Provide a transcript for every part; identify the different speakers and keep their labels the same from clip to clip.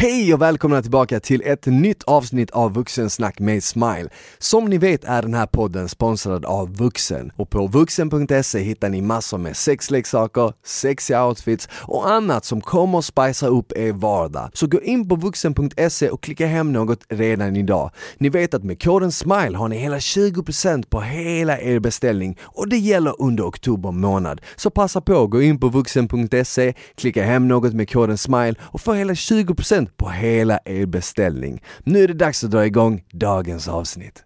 Speaker 1: Hej och välkomna tillbaka till ett nytt avsnitt av Vuxensnack med Smile. Som ni vet är den här podden sponsrad av Vuxen och på vuxen.se hittar ni massor med sexleksaker, sexiga outfits och annat som kommer att spicea upp er vardag. Så gå in på vuxen.se och klicka hem något redan idag. Ni vet att med koden SMILE har ni hela 20% på hela er beställning och det gäller under oktober månad. Så passa på, gå in på vuxen.se, klicka hem något med koden SMILE och få hela 20% på hela er beställning. Nu är det dags att dra igång dagens avsnitt.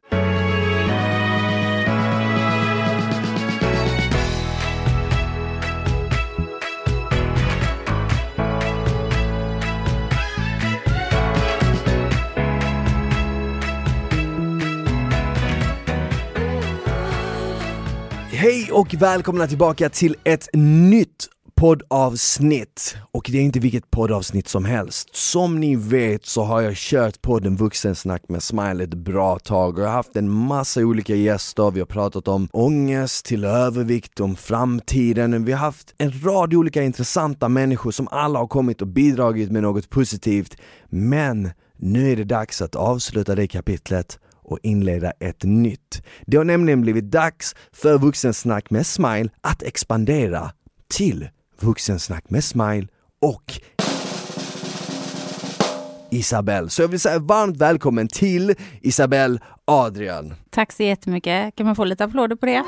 Speaker 1: Hej och välkomna tillbaka till ett nytt poddavsnitt. Och det är inte vilket poddavsnitt som helst. Som ni vet så har jag kört podden Vuxensnack med Smile ett bra tag och jag har haft en massa olika gäster. Vi har pratat om ångest till övervikt, om framtiden. Vi har haft en rad olika intressanta människor som alla har kommit och bidragit med något positivt. Men nu är det dags att avsluta det kapitlet och inleda ett nytt. Det har nämligen blivit dags för Vuxensnack med Smile att expandera till Vuxensnack med Smile och Isabelle. Så jag vill säga varmt välkommen till Isabelle Adrian.
Speaker 2: Tack så jättemycket. Kan man få lite applåder på det?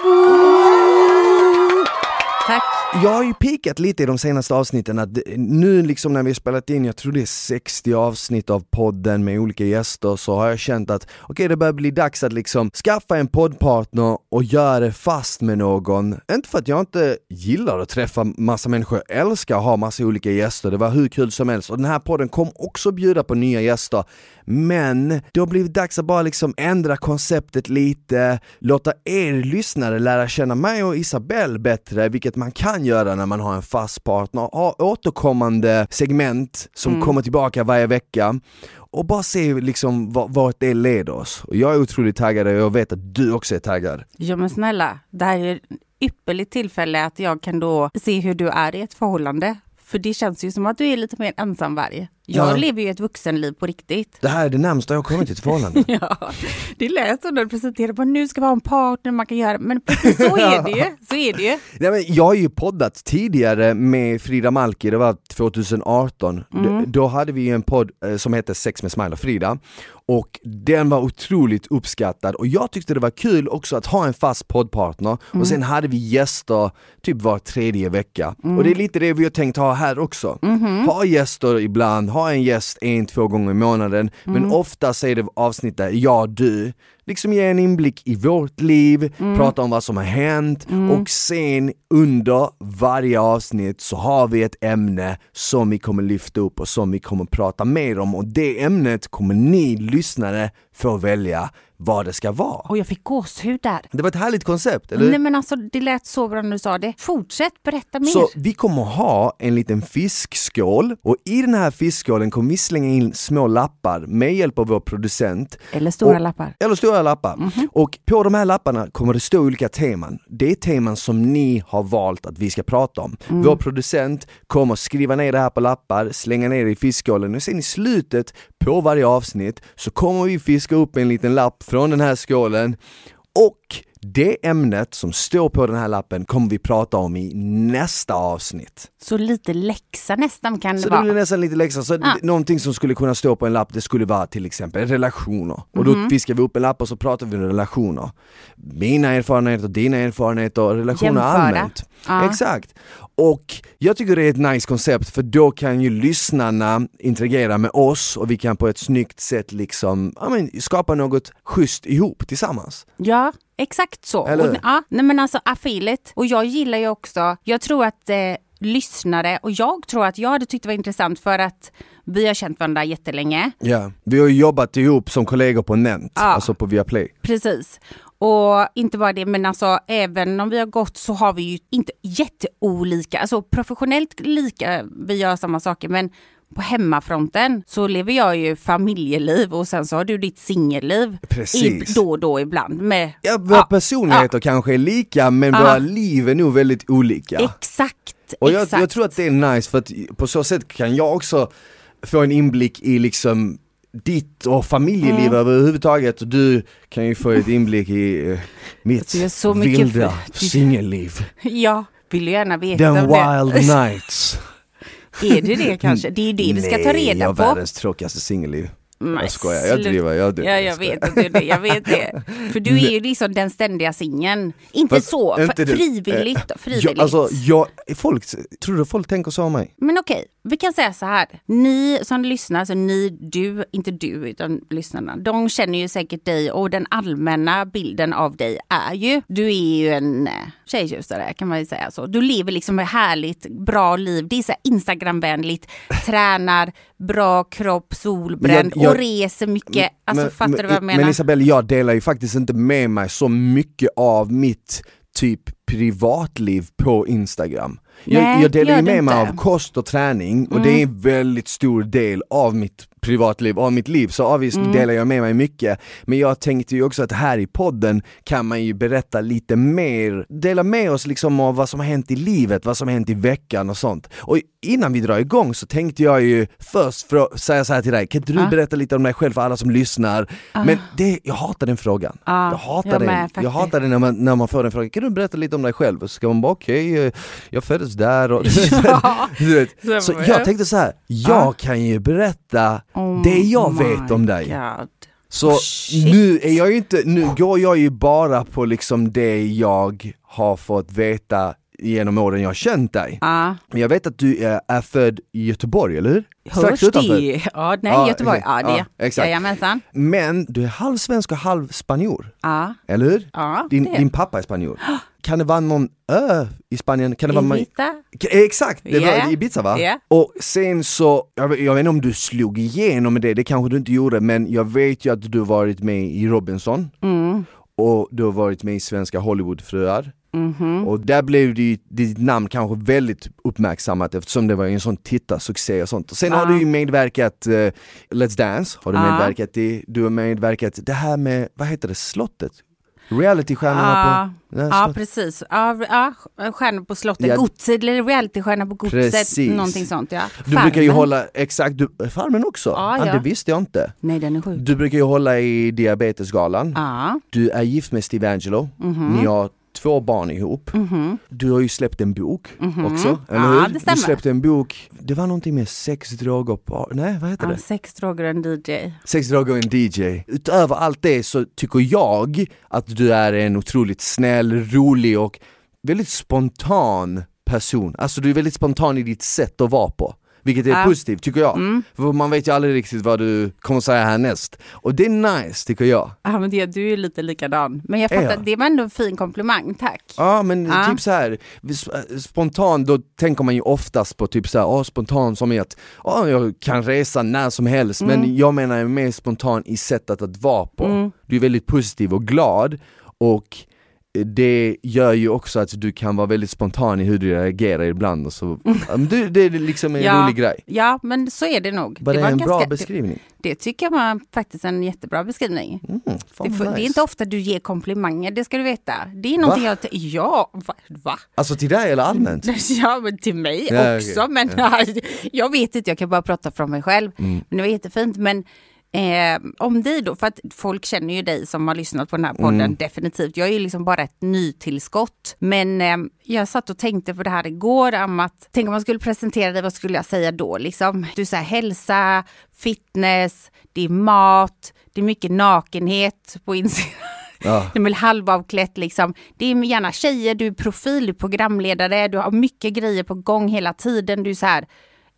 Speaker 2: Tack.
Speaker 1: Jag har ju pikat lite i de senaste avsnitten att nu liksom när vi har spelat in, jag tror det är 60 avsnitt av podden med olika gäster, så har jag känt att okej okay, det börjar bli dags att liksom skaffa en poddpartner och göra det fast med någon. Inte för att jag inte gillar att träffa massa människor, jag älskar att ha massa olika gäster, det var hur kul som helst och den här podden kom också bjuda på nya gäster. Men det har blivit dags att bara liksom ändra konceptet lite, låta er lyssnare lära känna mig och Isabelle bättre, vilket man kan göra när man har en fast partner, ha återkommande segment som mm. kommer tillbaka varje vecka och bara se liksom vart det leder oss. Och jag är otroligt taggad och jag vet att du också är taggad.
Speaker 2: Ja men snälla, det här är ett ypperligt tillfälle att jag kan då se hur du är i ett förhållande. För det känns ju som att du är lite mer ensamvarg. Jag ja. lever ju ett vuxenliv på riktigt.
Speaker 1: Det här är det närmsta jag kommit till ett förhållande.
Speaker 2: ja, det lät som när du presenterade nu ska vi ha en partner man kan göra, men så är det ju. Så är det ju.
Speaker 1: Nej, men jag har ju poddat tidigare med Frida Malki, det var 2018. Mm. Då hade vi en podd eh, som hette Sex med Smile och Frida och den var otroligt uppskattad och jag tyckte det var kul också att ha en fast poddpartner mm. och sen hade vi gäster typ var tredje vecka. Mm. Och det är lite det vi har tänkt ha här också. Mm. Ha gäster ibland, ha en gäst en, två gånger i månaden, men mm. oftast är det avsnitt där jag, du, liksom ge en inblick i vårt liv, mm. prata om vad som har hänt mm. och sen under varje avsnitt så har vi ett ämne som vi kommer lyfta upp och som vi kommer prata mer om och det ämnet kommer ni lyssnare få välja vad det ska vara.
Speaker 2: Och jag fick gåshud där.
Speaker 1: Det var ett härligt koncept, eller
Speaker 2: Nej men alltså det lät så bra när du sa det. Fortsätt, berätta mer.
Speaker 1: Så vi kommer ha en liten fiskskål och i den här fiskskålen kommer vi slänga in små lappar med hjälp av vår producent.
Speaker 2: Eller stora
Speaker 1: och,
Speaker 2: lappar.
Speaker 1: Eller stora lappar. Mm -hmm. Och på de här lapparna kommer det stå olika teman. Det är teman som ni har valt att vi ska prata om. Mm. Vår producent kommer skriva ner det här på lappar, slänga ner det i fiskskålen och sen i slutet på varje avsnitt så kommer vi fiska upp en liten lapp från den här skålen. Och det ämnet som står på den här lappen kommer vi prata om i nästa avsnitt.
Speaker 2: Så lite läxa nästan kan det
Speaker 1: så
Speaker 2: vara? Så
Speaker 1: det blir nästan lite läxa, så ah. någonting som skulle kunna stå på en lapp det skulle vara till exempel relationer. Och då mm. fiskar vi upp en lapp och så pratar vi om relationer. Mina erfarenheter, dina erfarenheter, relationer Jämföra. allmänt. Ah. Exakt. Och jag tycker det är ett nice koncept för då kan ju lyssnarna interagera med oss och vi kan på ett snyggt sätt liksom, ja, men, skapa något schysst ihop tillsammans.
Speaker 2: Ja, Exakt så.
Speaker 1: Eller?
Speaker 2: Och, ja, nej men alltså affiliate. Och jag gillar ju också, jag tror att eh, lyssnare och jag tror att jag hade tyckt det var intressant för att vi har känt varandra jättelänge.
Speaker 1: Ja, vi har jobbat ihop som kollegor på Nent, ja, alltså på Viaplay.
Speaker 2: Precis. Och inte bara det, men alltså även om vi har gått så har vi ju inte jätteolika, alltså professionellt lika, vi gör samma saker, men på hemmafronten så lever jag ju familjeliv och sen så har du ditt singelliv
Speaker 1: Precis.
Speaker 2: då och då ibland. Med,
Speaker 1: ja, våra ja, personligheter ja. kanske är lika men ja. våra liv är nog väldigt olika.
Speaker 2: Exakt.
Speaker 1: Och jag,
Speaker 2: exakt.
Speaker 1: jag tror att det är nice för att på så sätt kan jag också få en inblick i liksom ditt och familjeliv
Speaker 2: Mm.
Speaker 1: överhuvudtaget och du kan ju få ett inblick i eh, mitt vilda singelliv.
Speaker 2: Ja, vill du gärna veta
Speaker 1: Den
Speaker 2: om det?
Speaker 1: wild nights.
Speaker 2: Är det det kanske? Det är ju det vi ska ta
Speaker 1: Nej, jag
Speaker 2: reda
Speaker 1: har
Speaker 2: på.
Speaker 1: världens tråkigaste singelliv.
Speaker 2: Men
Speaker 1: Jag skojar, jag driver, jag driver.
Speaker 2: Ja, jag vet att du är det. Jag vet det. För du är ju liksom den ständiga singeln. Inte
Speaker 1: Fast
Speaker 2: så,
Speaker 1: inte
Speaker 2: frivilligt. då, frivilligt.
Speaker 1: Jag, alltså, jag, folk, tror du folk tänker så om mig?
Speaker 2: Men okej, vi kan säga så här. Ni som lyssnar, alltså ni, du, inte du utan lyssnarna, de känner ju säkert dig och den allmänna bilden av dig är ju, du är ju en eh, tjejtjusare kan man ju säga så. Du lever liksom ett härligt, bra liv. Det är så Instagramvänligt, tränar, bra kropp, solbränd
Speaker 1: Jag- jag-
Speaker 2: och reser mycket. Alltså fattar du vad jag menar?
Speaker 1: Men Isabelle, jag delar ju faktiskt inte med mig så mycket av mitt typ privatliv på Instagram. Jag,
Speaker 2: Nej,
Speaker 1: jag delar ju med mig av kost och träning och det är en väldigt stor del av mitt privatliv, av mitt liv, så avvisst
Speaker 2: Mm.
Speaker 1: delar jag med mig mycket. Men jag tänkte ju också att här i podden kan man ju berätta lite mer, dela med oss liksom av vad som har hänt i livet, vad som har hänt i veckan och sånt. Och innan vi drar igång så tänkte jag ju först för säga så här till dig, kan inte du
Speaker 2: Ah.
Speaker 1: berätta lite om dig själv för alla som lyssnar? Men det, jag hatar den frågan.
Speaker 2: Ah,
Speaker 1: jag hatar
Speaker 2: jag
Speaker 1: den.
Speaker 2: med,
Speaker 1: jag hatar det när man, när man får den frågan, kan du berätta lite om dig själv? Och så ska man bara okej, eh, jag föddes där och
Speaker 2: Ja.
Speaker 1: du vet.
Speaker 2: Så
Speaker 1: jag tänkte så här, jag
Speaker 2: Ah.
Speaker 1: kan ju berätta
Speaker 2: Oh
Speaker 1: det jag vet om dig.
Speaker 2: God.
Speaker 1: Så
Speaker 2: Oh,
Speaker 1: nu är jag ju inte, nu går jag ju bara på liksom det jag har fått veta genom åren jag har känt dig.
Speaker 2: Ja,
Speaker 1: Men jag vet att du är, är född i Göteborg, eller hur?
Speaker 2: hörs det? Ja, nej,
Speaker 1: Ja,
Speaker 2: Göteborg. Ja, det.
Speaker 1: Ja, exakt.
Speaker 2: Jajamensan.
Speaker 1: Men du är halv svensk och halv spanjor,
Speaker 2: Ja,
Speaker 1: eller hur?
Speaker 2: ja
Speaker 1: Din, din pappa är spanjor. Kan det vara någon ö i Spanien? Kan det vara
Speaker 2: Ibiza.
Speaker 1: K- Exakt, det var
Speaker 2: Ja.
Speaker 1: Ibiza va?
Speaker 2: Ja.
Speaker 1: Och sen så, jag vet, jag vet inte om du slog igenom med det, det kanske du inte gjorde, men jag vet ju att du varit med i Robinson
Speaker 2: Mm.
Speaker 1: och du har varit med i Svenska Hollywoodfruar.
Speaker 2: Mhm.
Speaker 1: Och där blev det, ditt namn kanske väldigt uppmärksammat eftersom det var en sån tittarsuccé och sånt. Och sen
Speaker 2: Ja.
Speaker 1: har du ju medverkat, eh, Let's Dance har du
Speaker 2: Ja.
Speaker 1: medverkat i, du har medverkat, det här med, vad heter det, slottet? Realitystjärnorna på... Nej,
Speaker 2: Ja,
Speaker 1: slott-
Speaker 2: precis. Ja, ja, stjärnor på slottet.
Speaker 1: Ja.
Speaker 2: Godset, eller realitystjärnor på godset.
Speaker 1: Precis.
Speaker 2: Någonting sånt ja.
Speaker 1: Du brukar ju hålla, exakt, du, Farmen också? Ah,
Speaker 2: ja.
Speaker 1: det visste jag inte.
Speaker 2: Nej, den är sjuk.
Speaker 1: Du brukar ju hålla i Diabetesgalan,
Speaker 2: Ja.
Speaker 1: du är gift med Steve Angelo,
Speaker 2: Mhm.
Speaker 1: ni har två barn ihop. Du har ju släppt en bok också, eller
Speaker 2: Mhm. Ja,
Speaker 1: hur?
Speaker 2: det
Speaker 1: Du
Speaker 2: stämmer.
Speaker 1: släppte en bok, det var någonting med sex, droger, par, nej vad heter
Speaker 2: Ja,
Speaker 1: det?
Speaker 2: sex droger och en DJ.
Speaker 1: Sex, droger och en DJ. Utöver allt det så tycker jag att du är en otroligt snäll, rolig och väldigt spontan person. Alltså du är väldigt spontan i ditt sätt att vara på. Vilket är
Speaker 2: Ja.
Speaker 1: positivt tycker jag.
Speaker 2: Mm.
Speaker 1: För man vet ju aldrig riktigt vad du kommer säga härnäst. Och det är nice tycker jag.
Speaker 2: Ja, men det, du är lite likadan. Men jag fattar,
Speaker 1: jag?
Speaker 2: det var ändå en fin komplimang, tack.
Speaker 1: Ja men
Speaker 2: Ja.
Speaker 1: typ så här sp- spontan då tänker man ju oftast på typ så här, spontan som i att, åh jag kan resa när som helst,
Speaker 2: Mm.
Speaker 1: men jag menar mer spontan i sättet att vara på.
Speaker 2: Mm.
Speaker 1: Du är väldigt positiv och glad och det gör ju också att du kan vara väldigt spontan i hur du reagerar ibland och så, Ja, du, det är liksom en
Speaker 2: Ja.
Speaker 1: rolig grej.
Speaker 2: Ja, men så är det nog.
Speaker 1: Var det,
Speaker 2: var
Speaker 1: en bra
Speaker 2: ganska-
Speaker 1: beskrivning?
Speaker 2: Det, det tycker jag var faktiskt en jättebra beskrivning.
Speaker 1: Mm,
Speaker 2: Det,
Speaker 1: nice.
Speaker 2: det är inte ofta du ger komplimanger, det ska du veta. Det är någonting
Speaker 1: Va?
Speaker 2: jag... Ja, va? va?
Speaker 1: Alltså till dig eller allmänt?
Speaker 2: Ja, men till mig
Speaker 1: Ja,
Speaker 2: också.
Speaker 1: okej.
Speaker 2: Men jag vet inte, jag kan bara prata från mig själv.
Speaker 1: Mm.
Speaker 2: Men det var jättefint. Men eh, om dig då, för att folk känner ju dig som har lyssnat på den här podden
Speaker 1: Mm.
Speaker 2: definitivt. Jag är ju liksom bara ett nytillskott. Men eh, jag satt och tänkte på det här igår om att, tänk om man skulle presentera dig, vad skulle jag säga då? Liksom, du säger hälsa, fitness, det är mat, det är mycket nakenhet på Instagram.
Speaker 1: Ja.
Speaker 2: Det är halvavklätt liksom. Det är gärna tjejer, du är profil, du är programledare, du har mycket grejer på gång hela tiden. Du är så här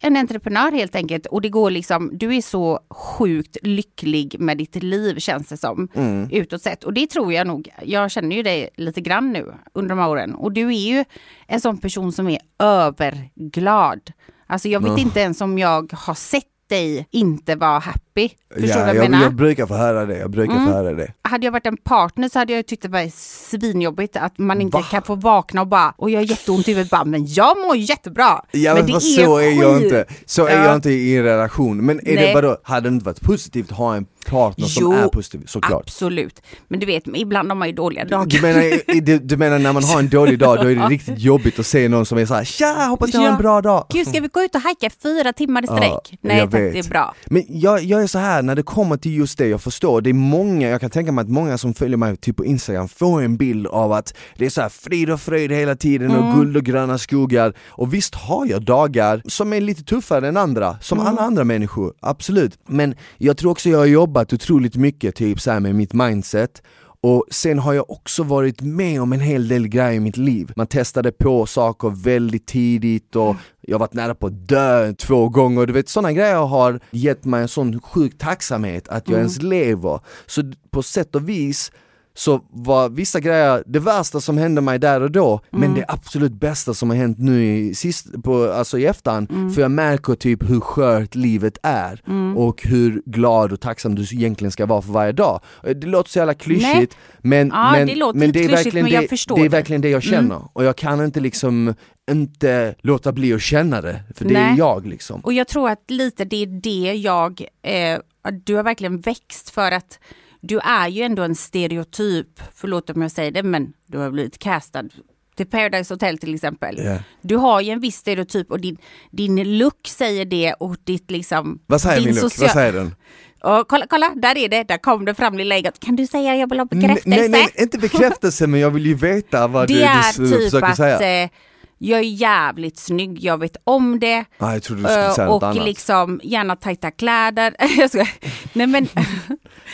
Speaker 2: en entreprenör helt enkelt. Och det går liksom, du är så sjukt lycklig med ditt liv känns det som. Utåt sett. Och det tror jag nog, jag känner ju dig lite grann nu under de här åren. Och du är ju en sån person som är överglad. Alltså jag vet
Speaker 1: Ja.
Speaker 2: inte ens om jag har sett dig inte vara happy. Förstår du
Speaker 1: Ja,
Speaker 2: vad jag,
Speaker 1: jag,
Speaker 2: menar?
Speaker 1: jag brukar få höra det, jag brukar
Speaker 2: Mm.
Speaker 1: få höra det.
Speaker 2: hade jag varit en partner så hade jag tyckt det var svinjobbigt att man inte
Speaker 1: Va?
Speaker 2: kan få vakna och bara, och jag har jätteont i huvudet bara, men jag mår jättebra.
Speaker 1: Ja men,
Speaker 2: det
Speaker 1: vad så är jag inte, så är
Speaker 2: Ja.
Speaker 1: jag inte i en relation. Men är det
Speaker 2: Nej.
Speaker 1: vadå, hade det inte varit positivt att ha en partner som
Speaker 2: Jo,
Speaker 1: är positiv? Såklart.
Speaker 2: Absolut. Men du vet, ibland har man ju dåliga dagar.
Speaker 1: Du menar, du, du menar när man har en dålig dag, då är det riktigt jobbigt att se någon som är såhär Tja, hoppas ni har en
Speaker 2: Ja.
Speaker 1: bra dag!
Speaker 2: Gud, ska vi gå ut och hajka fyra timmar i sträck?
Speaker 1: Ja,
Speaker 2: Nej att
Speaker 1: vet.
Speaker 2: det är bra.
Speaker 1: Men jag, jag är så här när det kommer till just det jag förstår, det är många, jag kan tänka mig att många som följer mig typ på Instagram får en bild av att det är så här frid och fröjd hela tiden och
Speaker 2: Mm.
Speaker 1: guld och gröna skogar. Och visst har jag dagar som är lite tuffare än andra, som
Speaker 2: Mm.
Speaker 1: alla andra människor, absolut. Men jag tror också jag har jobbat otroligt mycket typ så med mitt mindset och sen har jag också varit med om en hel del grejer i mitt liv. Man testade på saker väldigt tidigt och jag har varit nära på att dö två gånger. Du vet sådana grejer har gett mig en sån sjuk tacksamhet att jag ens lever. Så på sätt och vis så var vissa grejer det värsta som hände mig där och då, men det absolut bästa som har hänt nu i, sist, på, alltså i efterhand, för jag märker typ hur skört livet är och hur glad och tacksam du egentligen ska vara för varje dag. Det låter så jävla klyschigt, men,
Speaker 2: Ja,
Speaker 1: men,
Speaker 2: det
Speaker 1: men det är verkligen det, det är.
Speaker 2: Mm.
Speaker 1: verkligen det jag känner, och jag kan inte liksom inte låta bli att känna det, för det är
Speaker 2: Nej.
Speaker 1: jag liksom.
Speaker 2: Och jag tror att lite det är det jag, eh, du har verkligen växt för att du är ju ändå en stereotyp, förlåt om jag säger det, men du har blivit castad till Paradise Hotel till exempel.
Speaker 1: Ja.
Speaker 2: Du har ju en viss stereotyp och din, din look säger det och ditt liksom...
Speaker 1: Vad säger
Speaker 2: din
Speaker 1: min look? Vad säger den?
Speaker 2: Och kolla, kolla, där är det, där kom det fram lilla ägget. Kan du säga jag vill ha bekräftelse?
Speaker 1: Nej, nej, inte bekräftelse men jag vill ju veta vad
Speaker 2: det
Speaker 1: du,
Speaker 2: är
Speaker 1: du
Speaker 2: typ
Speaker 1: försöker
Speaker 2: att
Speaker 1: säga.
Speaker 2: eh, jag är jävligt snygg, jag vet om det.
Speaker 1: Ah, jag trodde du skulle
Speaker 2: Eh,
Speaker 1: säga
Speaker 2: och
Speaker 1: annat.
Speaker 2: liksom gärna tajta kläder. Nej men,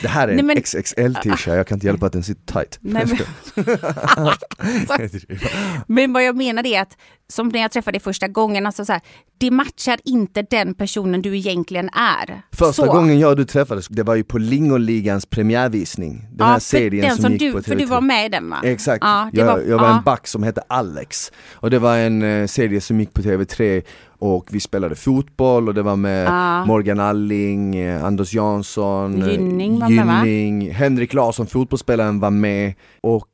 Speaker 1: Det här är en
Speaker 2: men-
Speaker 1: XXL t-shirt, jag kan inte hjälpa att den sitter tight.
Speaker 2: nej, men, men vad jag menar är att som när jag träffade dig första gången, alltså så här, det matchar inte den personen du egentligen är.
Speaker 1: Första
Speaker 2: så.
Speaker 1: gången jag och du träffades, det var ju på Lingoligans premiärvisning. Den här
Speaker 2: för
Speaker 1: serien
Speaker 2: den
Speaker 1: som, gick
Speaker 2: du,
Speaker 1: på
Speaker 2: För
Speaker 1: TV3.
Speaker 2: du var med i den va?
Speaker 1: Exakt,
Speaker 2: Ja,
Speaker 1: jag
Speaker 2: var,
Speaker 1: jag var
Speaker 2: ja.
Speaker 1: en back som hette Alex. Och det var en eh, serie som gick på TV3 och vi spelade fotboll och det var med
Speaker 2: Ja.
Speaker 1: Morgan Alling, eh, Anders Jansson,
Speaker 2: Gynning?
Speaker 1: Gynning, Henrik Larsson, fotbollsspelaren var med och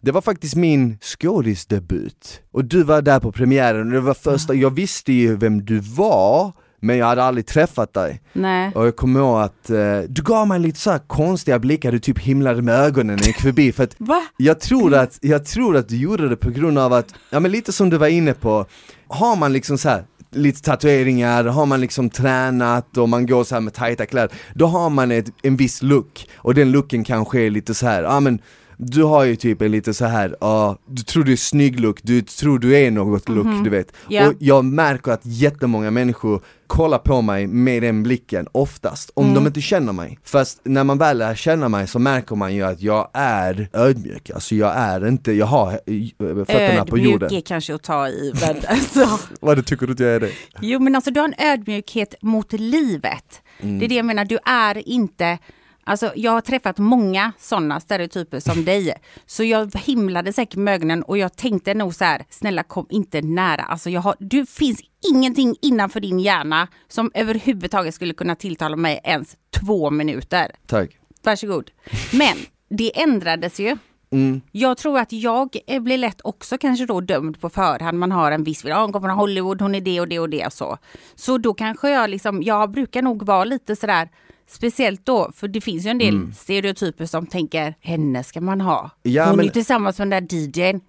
Speaker 1: det var faktiskt min skådisdebut. Och du var där på premiären och det var första, jag visste ju vem du var men jag hade aldrig träffat dig.
Speaker 2: Nej.
Speaker 1: Och jag kommer ihåg att eh, du gav mig lite så konstiga blickar, du typ himlade med ögonen när jag gick förbi för att
Speaker 2: Va?
Speaker 1: jag tror, att, jag tror att du gjorde det på grund av att, ja men lite som du var inne på, har man liksom så här lite tatueringar, har man liksom tränat och man går så här med tajta kläder, då har man ett, en viss look och den looken kanske är lite så här, ja men du har ju typ en lite så här, ja, du tror du är snygg look, du tror du är något look, du vet.
Speaker 2: Ja.
Speaker 1: Och jag märker att jättemånga människor kollar på mig med den blicken oftast, om
Speaker 2: Mm.
Speaker 1: de inte känner mig. Fast när man väl lär känna mig så märker man ju att jag är ödmjuk, alltså jag är inte, jag har eh, fötterna på
Speaker 2: Ödmjuk
Speaker 1: jorden.
Speaker 2: är kanske att ta i, men alltså.
Speaker 1: Vad det tycker du att jag är det?
Speaker 2: Jo men alltså du har en ödmjukhet mot livet.
Speaker 1: Mm.
Speaker 2: Det är det jag menar, du är inte Alltså jag har träffat många sådana stereotyper som dig. Så jag himlade säkert med ögonen och jag tänkte nog så här, snälla kom inte nära. Alltså jag har, du finns ingenting innanför din hjärna som överhuvudtaget skulle kunna tilltala mig ens två minuter.
Speaker 1: Tack.
Speaker 2: Varsågod. Men det ändrades ju.
Speaker 1: Mm.
Speaker 2: Jag tror att jag eh, blir lätt också kanske då dömd på förhand. Man har en viss, ja, hon kommer från Hollywood, hon är det och det och det och så. Så då kanske jag liksom, jag brukar nog vara lite sådär, speciellt då, för det finns ju en del stereotyper som tänker, henne ska man ha.
Speaker 1: Ja,
Speaker 2: hon
Speaker 1: men-
Speaker 2: är tillsammans med den där DJn.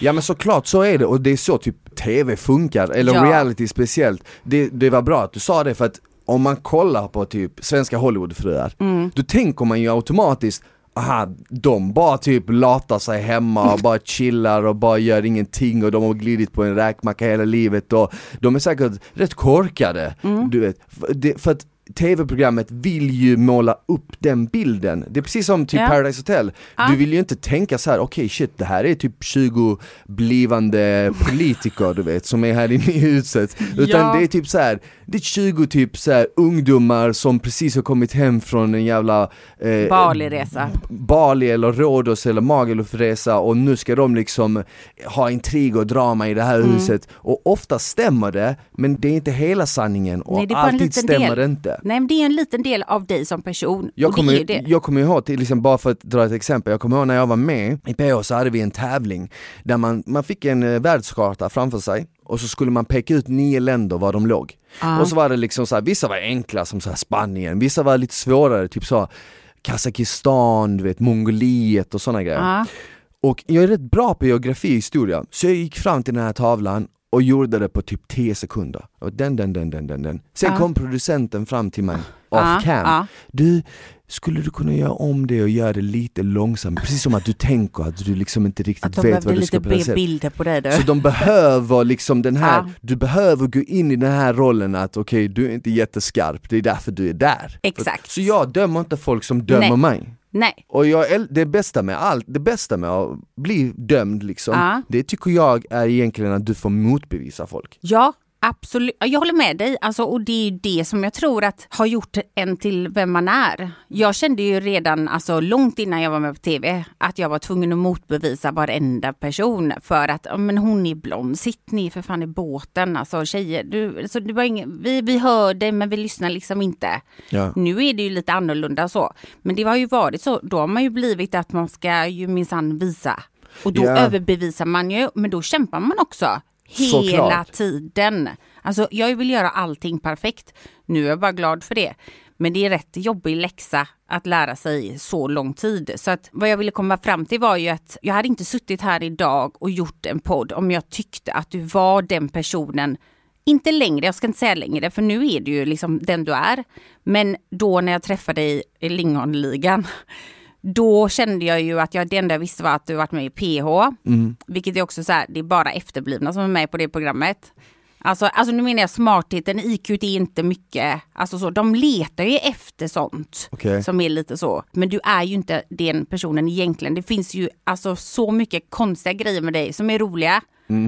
Speaker 1: Ja men såklart så är det och det är så typ TV funkar, eller
Speaker 2: Ja.
Speaker 1: reality speciellt. Det, det var bra att du sa det för att om man kollar på typ svenska Hollywoodfruar, då tänker man ju automatiskt Aha, de bara typ latar sig hemma och bara chillar och bara gör ingenting och de har glidit på en räkmacka hela livet och de är säkert rätt korkade, du vet. För att TV-programmet vill ju måla upp den bilden. Det är precis som typ
Speaker 2: Ja.
Speaker 1: Paradise Hotel.
Speaker 2: Ja.
Speaker 1: Du vill ju inte tänka så här: okej shit det här är typ 20 blivande politiker du vet, som är här inne i huset. Utan
Speaker 2: Ja.
Speaker 1: det är typ så här, det är 20 typ så här, ungdomar som precis har kommit hem från en jävla eh,
Speaker 2: Bali-resa.
Speaker 1: Bali eller Rhodos eller Magaluf-resa och nu ska de liksom ha intrig och drama i det här
Speaker 2: Mm.
Speaker 1: huset. Och ofta stämmer det, men det är inte hela sanningen och
Speaker 2: Nej,
Speaker 1: alltid stämmer
Speaker 2: del.
Speaker 1: det inte.
Speaker 2: Nej men det är en liten del av dig som person.
Speaker 1: Jag kommer,
Speaker 2: ju det.
Speaker 1: jag kommer ihåg, till exempel, bara för att dra ett exempel, jag kommer ihåg när jag var med i PH så hade vi en tävling där man, man fick en eh, världskarta framför sig och så skulle man peka ut nio länder var de låg.
Speaker 2: Ja.
Speaker 1: Och så var det liksom så här, vissa var enkla som så här Spanien, vissa var lite svårare, typ så Kazakstan, du vet, Mongoliet och sådana grejer.
Speaker 2: Ja.
Speaker 1: Och jag är rätt bra på geografi och historia, så jag gick fram till den här tavlan och gjorde det på typ 10 sekunder. Och den, den, den, den, den, den. Sen
Speaker 2: Ja.
Speaker 1: kom producenten fram till mig, off cam.
Speaker 2: ja.
Speaker 1: Du, skulle du kunna göra om det och göra det lite långsamt? Precis som att du tänker att du liksom inte riktigt
Speaker 2: Att de
Speaker 1: vet vad du ska
Speaker 2: be-
Speaker 1: presentera.
Speaker 2: bilder på dig du.
Speaker 1: Så de behöver liksom den här,
Speaker 2: Ja.
Speaker 1: du behöver gå in i den här rollen att okej, du är inte jätteskarp, det är därför du är där.
Speaker 2: Exakt.
Speaker 1: Så jag dömer inte folk som dömer
Speaker 2: Nej.
Speaker 1: mig.
Speaker 2: Nej,
Speaker 1: Och jag, det bästa med allt, det bästa med att bli dömd liksom,
Speaker 2: Ja.
Speaker 1: det tycker jag är egentligen att du får motbevisa folk.
Speaker 2: ja absolut. Jag håller med dig. Alltså, och det är ju det som jag tror att har gjort en till vem man är. Jag kände ju redan alltså, långt innan jag var med på tv att jag var tvungen att motbevisa varenda person för att men hon är blond, sitt ni för fan i båten. Alltså tjejer, du, så det var ingen, vi, vi hör dig men vi lyssnar liksom inte.
Speaker 1: Ja.
Speaker 2: Nu är det ju lite annorlunda så. Men det har ju varit så, då har man ju blivit att man ska ju minsann visa. Och då
Speaker 1: Ja.
Speaker 2: överbevisar man ju, men då kämpar man också. Hela
Speaker 1: Såklart.
Speaker 2: tiden. Alltså jag vill göra allting perfekt. Nu är jag bara glad för det. Men det är rätt jobbig läxa att lära sig så lång tid. Så att vad jag ville komma fram till var ju att jag hade inte suttit här idag och gjort en podd om jag tyckte att du var den personen inte längre, jag ska inte säga längre, för nu är du ju liksom den du är. Men då när jag träffade dig i Lingonligan, då kände jag ju att jag, det enda jag visste var att du varit med i PH. Vilket är också så här, det är bara efterblivna som är med på det programmet. Alltså, alltså nu menar jag smartheten, IQ är inte mycket, alltså så, de letar ju efter sånt
Speaker 1: Okej.
Speaker 2: som är lite så. Men du är ju inte den personen egentligen. Det finns ju alltså så mycket konstiga grejer med dig som är roliga.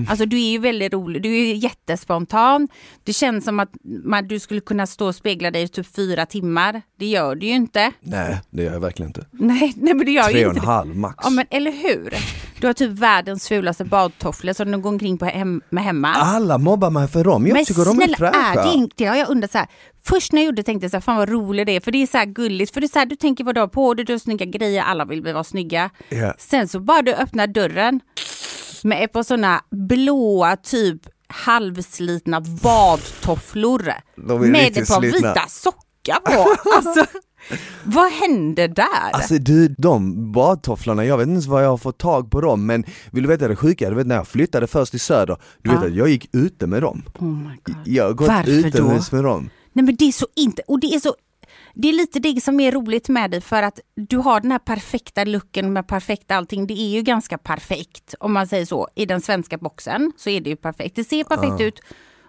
Speaker 2: Alltså du är ju väldigt rolig, du är jättespontan. Det känns som att man, du skulle kunna stå och spegla dig i typ fyra timmar. Det gör du ju inte.
Speaker 1: Nej, det gör jag verkligen inte.
Speaker 2: Nej, nej men det gör
Speaker 1: Tre och en halv max.
Speaker 2: Ja men eller hur? Du har typ världens fulaste badtofflor som du går omkring på hem, med hemma.
Speaker 1: Alla mobbar mig för dem, jag
Speaker 2: men
Speaker 1: tycker de är
Speaker 2: snälla,
Speaker 1: fräscha.
Speaker 2: är det, inte- det har jag undrat så här. Först när jag gjorde tänkte jag så här, fan vad roligt det är, för det är så här gulligt. För det är så här, du tänker vad du har på dig, du har snygga grejer, alla vill vara snygga.
Speaker 1: Ja.
Speaker 2: Sen så bara du öppnar dörren med ett par sådana blåa typ halvslitna
Speaker 1: är
Speaker 2: med ett par
Speaker 1: slitna.
Speaker 2: vita sockar på. Alltså, vad hände där?
Speaker 1: Alltså du, de badtofflorna, jag vet inte ens var jag har fått tag på dem men vill du veta det sjuka? Du vet när jag flyttade först till Söder, du vet
Speaker 2: Ja.
Speaker 1: att jag gick ute med dem.
Speaker 2: oh my God.
Speaker 1: Jag har gått
Speaker 2: Varför
Speaker 1: utomhus med dem.
Speaker 2: Nej men det är så inte, och det är så det är lite det som är roligt med dig för att du har den här perfekta looken med perfekt allting. Det är ju ganska perfekt om man säger så. I den svenska boxen så är det ju perfekt. Det ser perfekt ut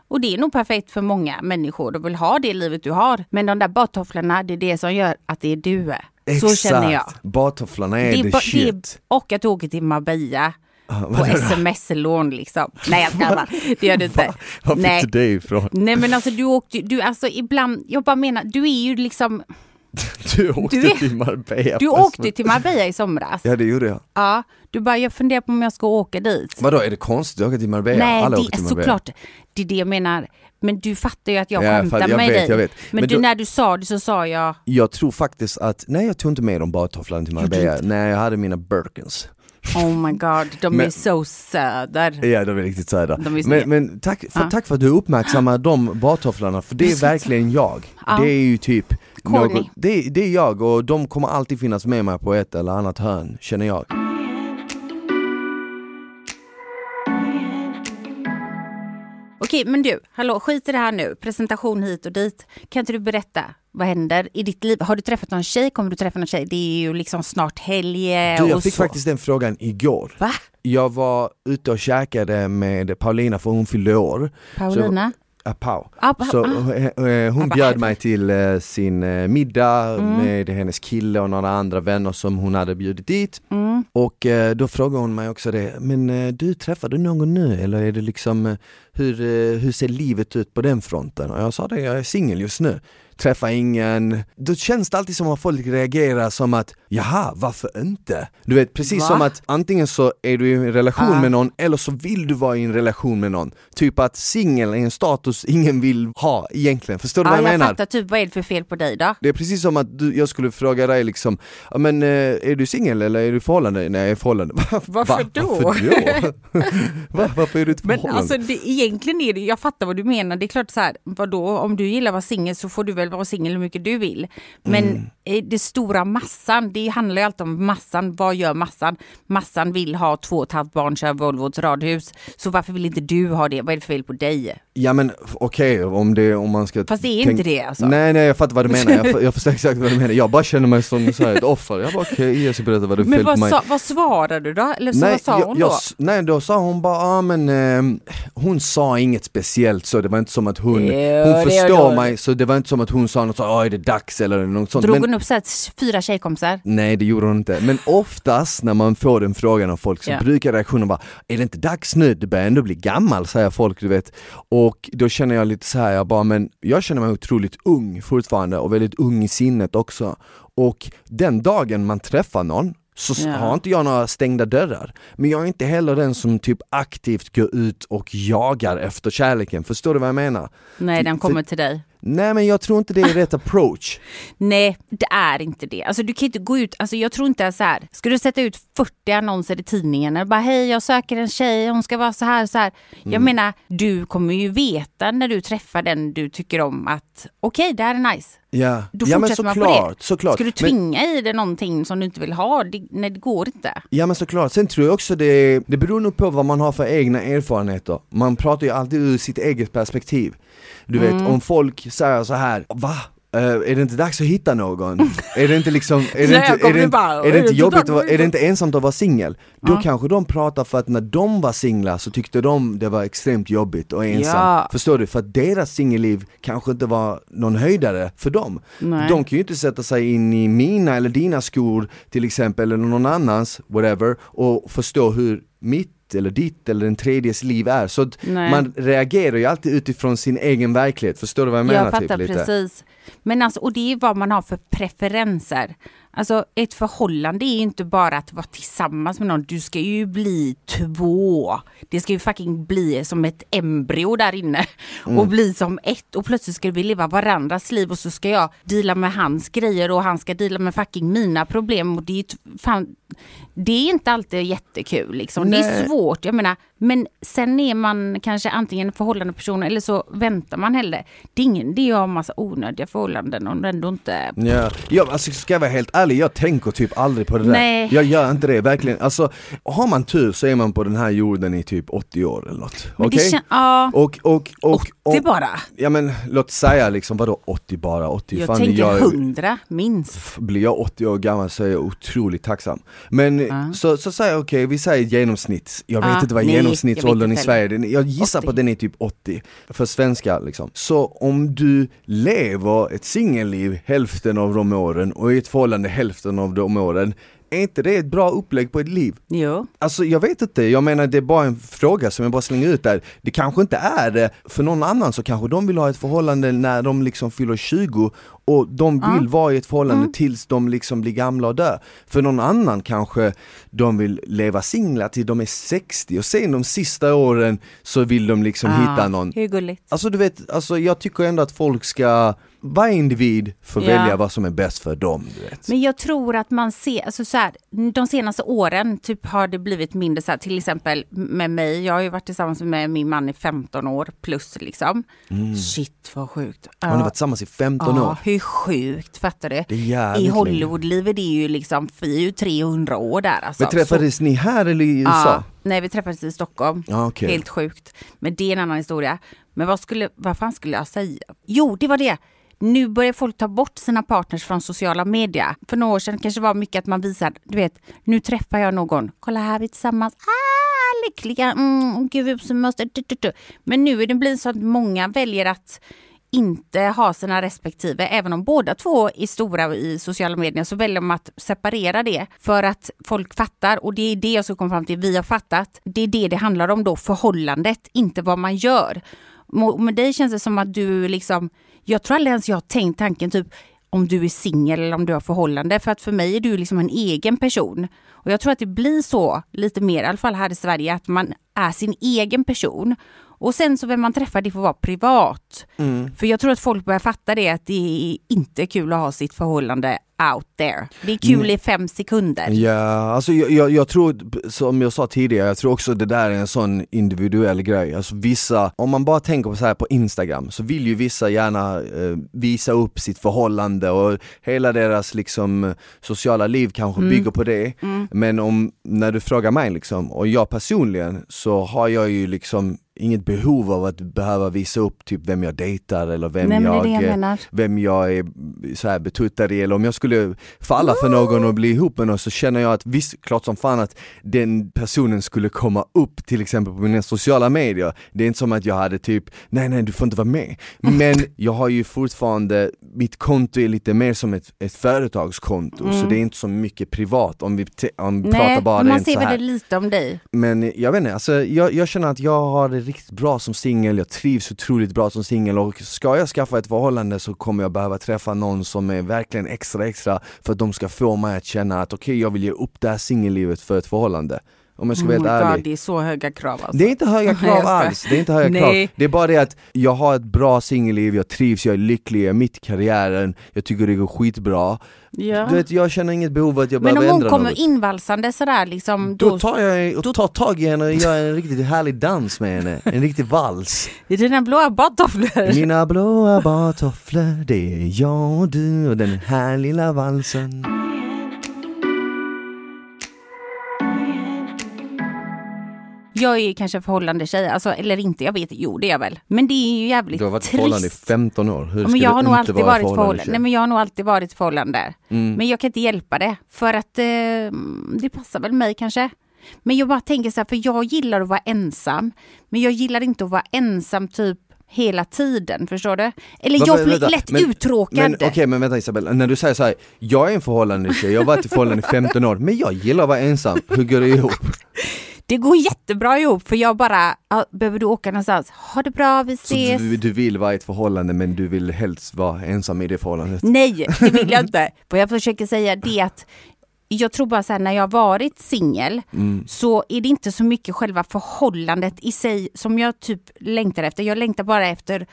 Speaker 2: och det är nog perfekt för många människor. De vill ha det livet du har. Men de där badtofflorna, det är det som gör att det är du. Så känner jag.
Speaker 1: Badtofflorna är,
Speaker 2: Det är
Speaker 1: the
Speaker 2: ba- det är,
Speaker 1: shit.
Speaker 2: och att du åker till Marbella på sms-lån liksom. Nej jag skojar bara. Det gör du inte.
Speaker 1: Var
Speaker 2: Nej.
Speaker 1: fick du det ifrån?
Speaker 2: Nej men alltså du åkte du alltså ibland, jag bara menar, du är ju liksom,
Speaker 1: Du åkte
Speaker 2: Du är-
Speaker 1: till Marbella.
Speaker 2: du åkte till Marbella i somras.
Speaker 1: Ja det gjorde jag.
Speaker 2: Ja, du bara, jag funderar på om jag ska åka dit.
Speaker 1: Vadå, är det konstigt att åka till Marbella?
Speaker 2: Nej,
Speaker 1: Alla
Speaker 2: det är såklart, det är det jag menar. Men du fattar ju att jag
Speaker 1: Ja,
Speaker 2: skämtar med
Speaker 1: vet,
Speaker 2: dig.
Speaker 1: jag vet.
Speaker 2: Men,
Speaker 1: Men
Speaker 2: du,
Speaker 1: då-
Speaker 2: när du sa det så sa jag,
Speaker 1: Jag tror faktiskt att, nej jag tog inte med de badtofflorna till Marbella, nej jag hade mina Birkins.
Speaker 2: Oh my god, de
Speaker 1: Men-
Speaker 2: är så söder.
Speaker 1: Ja de är riktigt
Speaker 2: är snygga.
Speaker 1: Men, men tack, för,
Speaker 2: Ja.
Speaker 1: tack för att du uppmärksammar de badtofflorna, för det är verkligen jag.
Speaker 2: Ja.
Speaker 1: Det är ju typ något, det, det är jag och de kommer alltid finnas med mig på ett eller annat hörn, känner jag.
Speaker 2: Okej, men du, hallå, skit i det här nu. Presentation hit och dit. Kan inte du berätta, vad händer i ditt liv? Har du träffat någon tjej? Kommer du träffa någon tjej? Det är ju liksom snart helg eh,
Speaker 1: Du, jag
Speaker 2: och
Speaker 1: fick
Speaker 2: så.
Speaker 1: faktiskt den frågan igår.
Speaker 2: Va?
Speaker 1: Jag var ute och käkade med Paulina för hon fyllde år.
Speaker 2: Paulina?
Speaker 1: Pau.
Speaker 2: Ah, ah,
Speaker 1: Så
Speaker 2: ah.
Speaker 1: eh, eh, hon
Speaker 2: Ah,
Speaker 1: bjöd mig till eh, sin middag
Speaker 2: Mm.
Speaker 1: med hennes kille och några andra vänner som hon hade bjudit dit.
Speaker 2: Mm.
Speaker 1: Och då frågade hon mig också det, men du träffar du någon nu eller är det liksom, hur, hur ser livet ut på den fronten? Och jag sa det, jag är singel just nu. Träffar ingen, då känns det alltid som att folk reagerar som att jaha, varför inte? Du vet precis
Speaker 2: Va?
Speaker 1: som att antingen så är du i en relation
Speaker 2: Ah.
Speaker 1: med någon eller så vill du vara i en relation med någon. Typ att singel är en status ingen vill ha egentligen, förstår du
Speaker 2: Ja,
Speaker 1: vad jag,
Speaker 2: jag
Speaker 1: menar?
Speaker 2: fattar typ, vad är det för fel på dig då?
Speaker 1: Det är precis som att du, jag skulle fråga dig liksom, men eh, är du singel eller är du i förhållande? Nej jag är i förhållande. Va?
Speaker 2: Varför
Speaker 1: Va?
Speaker 2: då?
Speaker 1: Varför då? Va? Varför är du i ett
Speaker 2: Men
Speaker 1: förhållande?
Speaker 2: alltså det, egentligen är det, jag fattar vad du menar, det är klart så här, vadå, om du gillar att vara singel så får du väl väl vara singel hur mycket du vill. Men
Speaker 1: Mm.
Speaker 2: det stora massan, det handlar ju alltid om massan. Vad gör massan? Massan vill ha två och ett halvt barn, köra Volvo till radhus. Så varför vill inte du ha det? Vad är det för fel på dig?
Speaker 1: Ja men okej om det, om man ska
Speaker 2: Fast det är
Speaker 1: tänk-
Speaker 2: inte det alltså.
Speaker 1: Nej nej jag fattar vad du menar, jag, jag förstår exakt vad du menar. Jag bara känner mig som så här, ett offer. Jag bara okej, okay, berätta vad det är
Speaker 2: Men
Speaker 1: fel på
Speaker 2: vad
Speaker 1: mig.
Speaker 2: sa, vad svarade du då? Eller så vad sa
Speaker 1: jag,
Speaker 2: hon
Speaker 1: jag,
Speaker 2: då?
Speaker 1: s- nej då sa hon bara, ah, men eh, hon sa inget speciellt så det var inte som att hon,
Speaker 2: Jo,
Speaker 1: hon förstår mig så det var inte som att hon sa något så, är det dags eller något sånt.
Speaker 2: Drog
Speaker 1: Men-
Speaker 2: hon upp så här, fyra tjejkompisar?
Speaker 1: Nej det gjorde hon inte, men oftast när man får den frågan av folk så
Speaker 2: Ja.
Speaker 1: brukar reaktionen vara Är det inte dags nu? Du börjar ändå bli gammal säger folk du vet Och då känner jag lite så här, jag bara men jag känner mig otroligt ung fortfarande och väldigt ung i sinnet också Och den dagen man träffar någon så
Speaker 2: Ja.
Speaker 1: har inte jag några stängda dörrar. Men jag är inte heller den som typ aktivt går ut och jagar efter kärleken, förstår du vad jag menar?
Speaker 2: Nej, den
Speaker 1: För-
Speaker 2: kommer till dig.
Speaker 1: Nej men jag tror inte det är rätt approach.
Speaker 2: Nej, det är inte det. Alltså du kan inte gå ut, alltså jag tror inte så här, ska du sätta ut 40 annonser i tidningen och bara hej jag söker en tjej, hon ska vara så här så här.
Speaker 1: Mm.
Speaker 2: Jag menar, du kommer ju veta när du träffar den du tycker om att okej det här är nice.
Speaker 1: Ja,
Speaker 2: Då
Speaker 1: ja men såklart, såklart.
Speaker 2: Ska du
Speaker 1: Men-
Speaker 2: tvinga i dig någonting som du inte vill ha? Det, nej det går inte.
Speaker 1: Ja men såklart, sen tror jag också det, det beror nog på vad man har för egna erfarenheter. Man pratar ju alltid ur sitt eget perspektiv. Du vet,
Speaker 2: Mm.
Speaker 1: om folk säger så här, va? Eh, är det inte dags att hitta någon? är det inte liksom, är det
Speaker 2: Nej,
Speaker 1: inte, är det,
Speaker 2: bara,
Speaker 1: är det
Speaker 2: "Är det
Speaker 1: inte jobbigt, att vara- är det inte ensamt att vara singel? Då
Speaker 2: Ja.
Speaker 1: kanske de pratar för att när de var singlar så tyckte de det var extremt jobbigt och ensamt.
Speaker 2: Ja.
Speaker 1: Förstår du? För att deras singelliv kanske inte var någon höjdare för dem.
Speaker 2: Nej.
Speaker 1: De kan ju inte sätta sig in i mina eller dina skor till exempel, eller någon annans, whatever, och förstå hur mitt eller ditt eller den tredjes liv är. Så man reagerar ju alltid utifrån sin egen verklighet, förstår du vad jag menar?
Speaker 2: Jag fattar
Speaker 1: typ,
Speaker 2: precis. Men alltså, och det är vad man har för preferenser. Alltså ett förhållande är ju inte bara att vara tillsammans med någon, du ska ju bli två. Det ska ju fucking bli som ett embryo där inne
Speaker 1: Mm.
Speaker 2: och bli som ett och plötsligt ska vi leva varandras liv och så ska jag deala med hans grejer och han ska deala med fucking mina problem och det är fan, det är inte alltid jättekul liksom. Det är
Speaker 1: Nej.
Speaker 2: svårt, jag menar, men sen är man kanske antingen förhållande person eller så väntar man hellre. Det är ingen det är ha massa onödiga förhållanden och ändå inte
Speaker 1: Ja, jag, alltså ska jag vara helt ärlig, jag tänker typ aldrig på det där.
Speaker 2: Nej.
Speaker 1: Jag gör inte det, verkligen. Alltså, har man tur så är man på den här jorden i typ 80 år eller något. Okej?
Speaker 2: det kän- ja,
Speaker 1: Och, och, och,
Speaker 2: 80
Speaker 1: och,
Speaker 2: bara.
Speaker 1: Ja men låt säga liksom, vadå 80 bara? 80,
Speaker 2: Jag
Speaker 1: fan,
Speaker 2: tänker
Speaker 1: jag är-
Speaker 2: 100 minst.
Speaker 1: blir jag 80 år gammal så är jag otroligt tacksam. Men
Speaker 2: Ja.
Speaker 1: så, så säger jag okej, vi säger genomsnitt, jag vet
Speaker 2: Ja,
Speaker 1: inte vad
Speaker 2: nej,
Speaker 1: genomsnittsåldern i Sverige jag gissar
Speaker 2: 80.
Speaker 1: på att den är typ 80, för svenskar liksom. Så om du lever ett singelliv hälften av de åren och i ett förhållande hälften av de åren, är inte det ett bra upplägg på ett liv?
Speaker 2: Jo.
Speaker 1: Alltså jag vet inte, jag menar det är bara en fråga som jag bara slänger ut där. Det kanske inte är det, för någon annan så kanske de vill ha ett förhållande när de liksom fyller 20 och de
Speaker 2: Ja.
Speaker 1: vill vara i ett förhållande
Speaker 2: Mm.
Speaker 1: tills de liksom blir gamla och dör. För någon annan kanske de vill leva singlar till de är 60 och sen de sista åren så vill de liksom
Speaker 2: Ja,
Speaker 1: hitta någon
Speaker 2: Hur gulligt.
Speaker 1: Alltså du vet, alltså jag tycker ändå att folk ska, varje individ får
Speaker 2: Ja.
Speaker 1: välja vad som är bäst för dem du vet.
Speaker 2: Men jag tror att man ser, alltså så här, de senaste åren typ har det blivit mindre så här, till exempel med mig, jag har ju varit tillsammans med min man i 15 år plus liksom. Shit vad sjukt.
Speaker 1: Har ni varit tillsammans i 15
Speaker 2: ja,
Speaker 1: år?
Speaker 2: hur sjukt, fattar du?
Speaker 1: Det
Speaker 2: I. Hollywoodlivet är ju liksom, vi är ju 300 år där alltså.
Speaker 1: Men träffades ni här eller i
Speaker 2: Så,
Speaker 1: USA?
Speaker 2: ja, nej vi träffades i Stockholm.
Speaker 1: Okej.
Speaker 2: Helt sjukt. Men det är en annan historia. Men vad, skulle, vad fan skulle jag säga? Jo, det var det. Nu börjar folk ta bort sina partners från sociala medier. För några år sedan kanske det var mycket att man visar, du vet, nu träffar jag någon. Kolla här, vi är tillsammans. Ah, lyckliga. Mm, gud, så måste... du, du, du. Men nu är det blivit så att många väljer att inte ha sina respektive, även om båda två är stora i sociala medier, så väljer de att separera det för att folk fattar och det är det jag ska komma fram till, vi har fattat. Det är det det handlar om då, förhållandet, inte vad man gör. Med dig känns det som att du liksom, jag tror aldrig ens jag har tänkt tanken typ om du är singel eller om du har förhållande, för att för mig är du liksom en egen person. Och jag tror att det blir så lite mer, i alla fall här i Sverige, att man är sin egen person. Och sen så vem man träffar det får vara privat.
Speaker 1: Mm.
Speaker 2: För jag tror att folk börjar fatta det att det är inte kul att ha sitt förhållande out there. Det är kul i fem sekunder.
Speaker 1: Ja, alltså jag, jag, jag tror, som jag sa tidigare, jag tror också det där är en sån individuell grej. Alltså vissa, om man bara tänker på så här på Instagram, så vill ju vissa gärna eh, visa upp sitt förhållande och hela deras liksom sociala liv kanske bygger på det. Men om, när du frågar mig liksom, och jag personligen, så har jag ju liksom inget behov av att behöva visa upp typ vem jag dejtar eller vem
Speaker 2: Nej,
Speaker 1: jag,
Speaker 2: jag
Speaker 1: eh, vem jag är så här betuttad i eller om jag skulle falla för någon och bli ihop med någon så känner jag att visst, klart som fan att den personen skulle komma upp till exempel på mina sociala medier. Det är inte som att jag hade typ, nej nej du får inte vara med. Men jag har ju fortfarande, mitt konto är lite mer som ett, ett företagskonto så det är inte så mycket privat om vi, om vi pratar
Speaker 2: Mm. Nej,
Speaker 1: bara
Speaker 2: men man
Speaker 1: rent
Speaker 2: ser
Speaker 1: så här.
Speaker 2: väldigt lite om dig.
Speaker 1: Men jag vet inte, alltså, jag, jag känner att jag har riktigt bra som singel, jag trivs otroligt bra som singel och ska jag skaffa ett förhållande så kommer jag behöva träffa någon som är verkligen extra extra för att de ska få mig att känna att okej jag vill ge upp det här singellivet för ett förhållande. Om jag ska vara
Speaker 2: Oh
Speaker 1: helt
Speaker 2: God,
Speaker 1: ärlig.
Speaker 2: det är så höga krav alltså.
Speaker 1: Det är inte höga krav alls, det är inte höga krav. Det är bara det att jag har ett bra singelliv, jag trivs, jag är lycklig, jag är mitt i karriären, jag tycker det går skitbra.
Speaker 2: Ja.
Speaker 1: Du vet, jag känner inget behov av att jag
Speaker 2: Men om
Speaker 1: behöver
Speaker 2: hon
Speaker 1: ändra
Speaker 2: kommer
Speaker 1: något.
Speaker 2: invalsande sådär liksom,
Speaker 1: Då
Speaker 2: då,
Speaker 1: tar jag och tar tag i henne och gör en riktigt härlig dans med henne, en riktig vals.
Speaker 2: i dina blåa badtofflor.
Speaker 1: Mina blåa badtofflor, det är jag och du och den här lilla valsen.
Speaker 2: Jag är kanske förhållande tjej, alltså, eller inte, jag vet jo det är jag väl. Men det är ju jävligt
Speaker 1: Du har varit
Speaker 2: trist.
Speaker 1: förhållande i 15 år, hur
Speaker 2: Ja, men jag har nog alltid
Speaker 1: vara
Speaker 2: varit förhållande. Nej men jag har nog alltid varit förhållande.
Speaker 1: Mm.
Speaker 2: Men jag kan inte hjälpa det. För att eh, det passar väl mig kanske. Men jag bara tänker så här, för jag gillar att vara ensam. Men jag gillar inte att vara ensam typ hela tiden, förstår du? Eller jag blir
Speaker 1: vänta,
Speaker 2: lätt
Speaker 1: men-
Speaker 2: uttråkad.
Speaker 1: Men okej men vänta Isabella, när du säger så här, jag är en förhållande tjej, jag har varit i förhållande i 15 år, men jag gillar att vara ensam, hur går det ihop?
Speaker 2: Det går jättebra ihop för jag bara, behöver du åka någonstans? Ha det bra, vi
Speaker 1: Så
Speaker 2: ses.
Speaker 1: du, du vill vara i ett förhållande men du vill helst vara ensam i det förhållandet?
Speaker 2: Nej, det vill jag inte. Vad jag försöker säga det är att jag tror bara så här, när jag har varit singel
Speaker 1: Mm.
Speaker 2: så är det inte så mycket själva förhållandet i sig som jag typ längtar efter. Jag längtar bara efter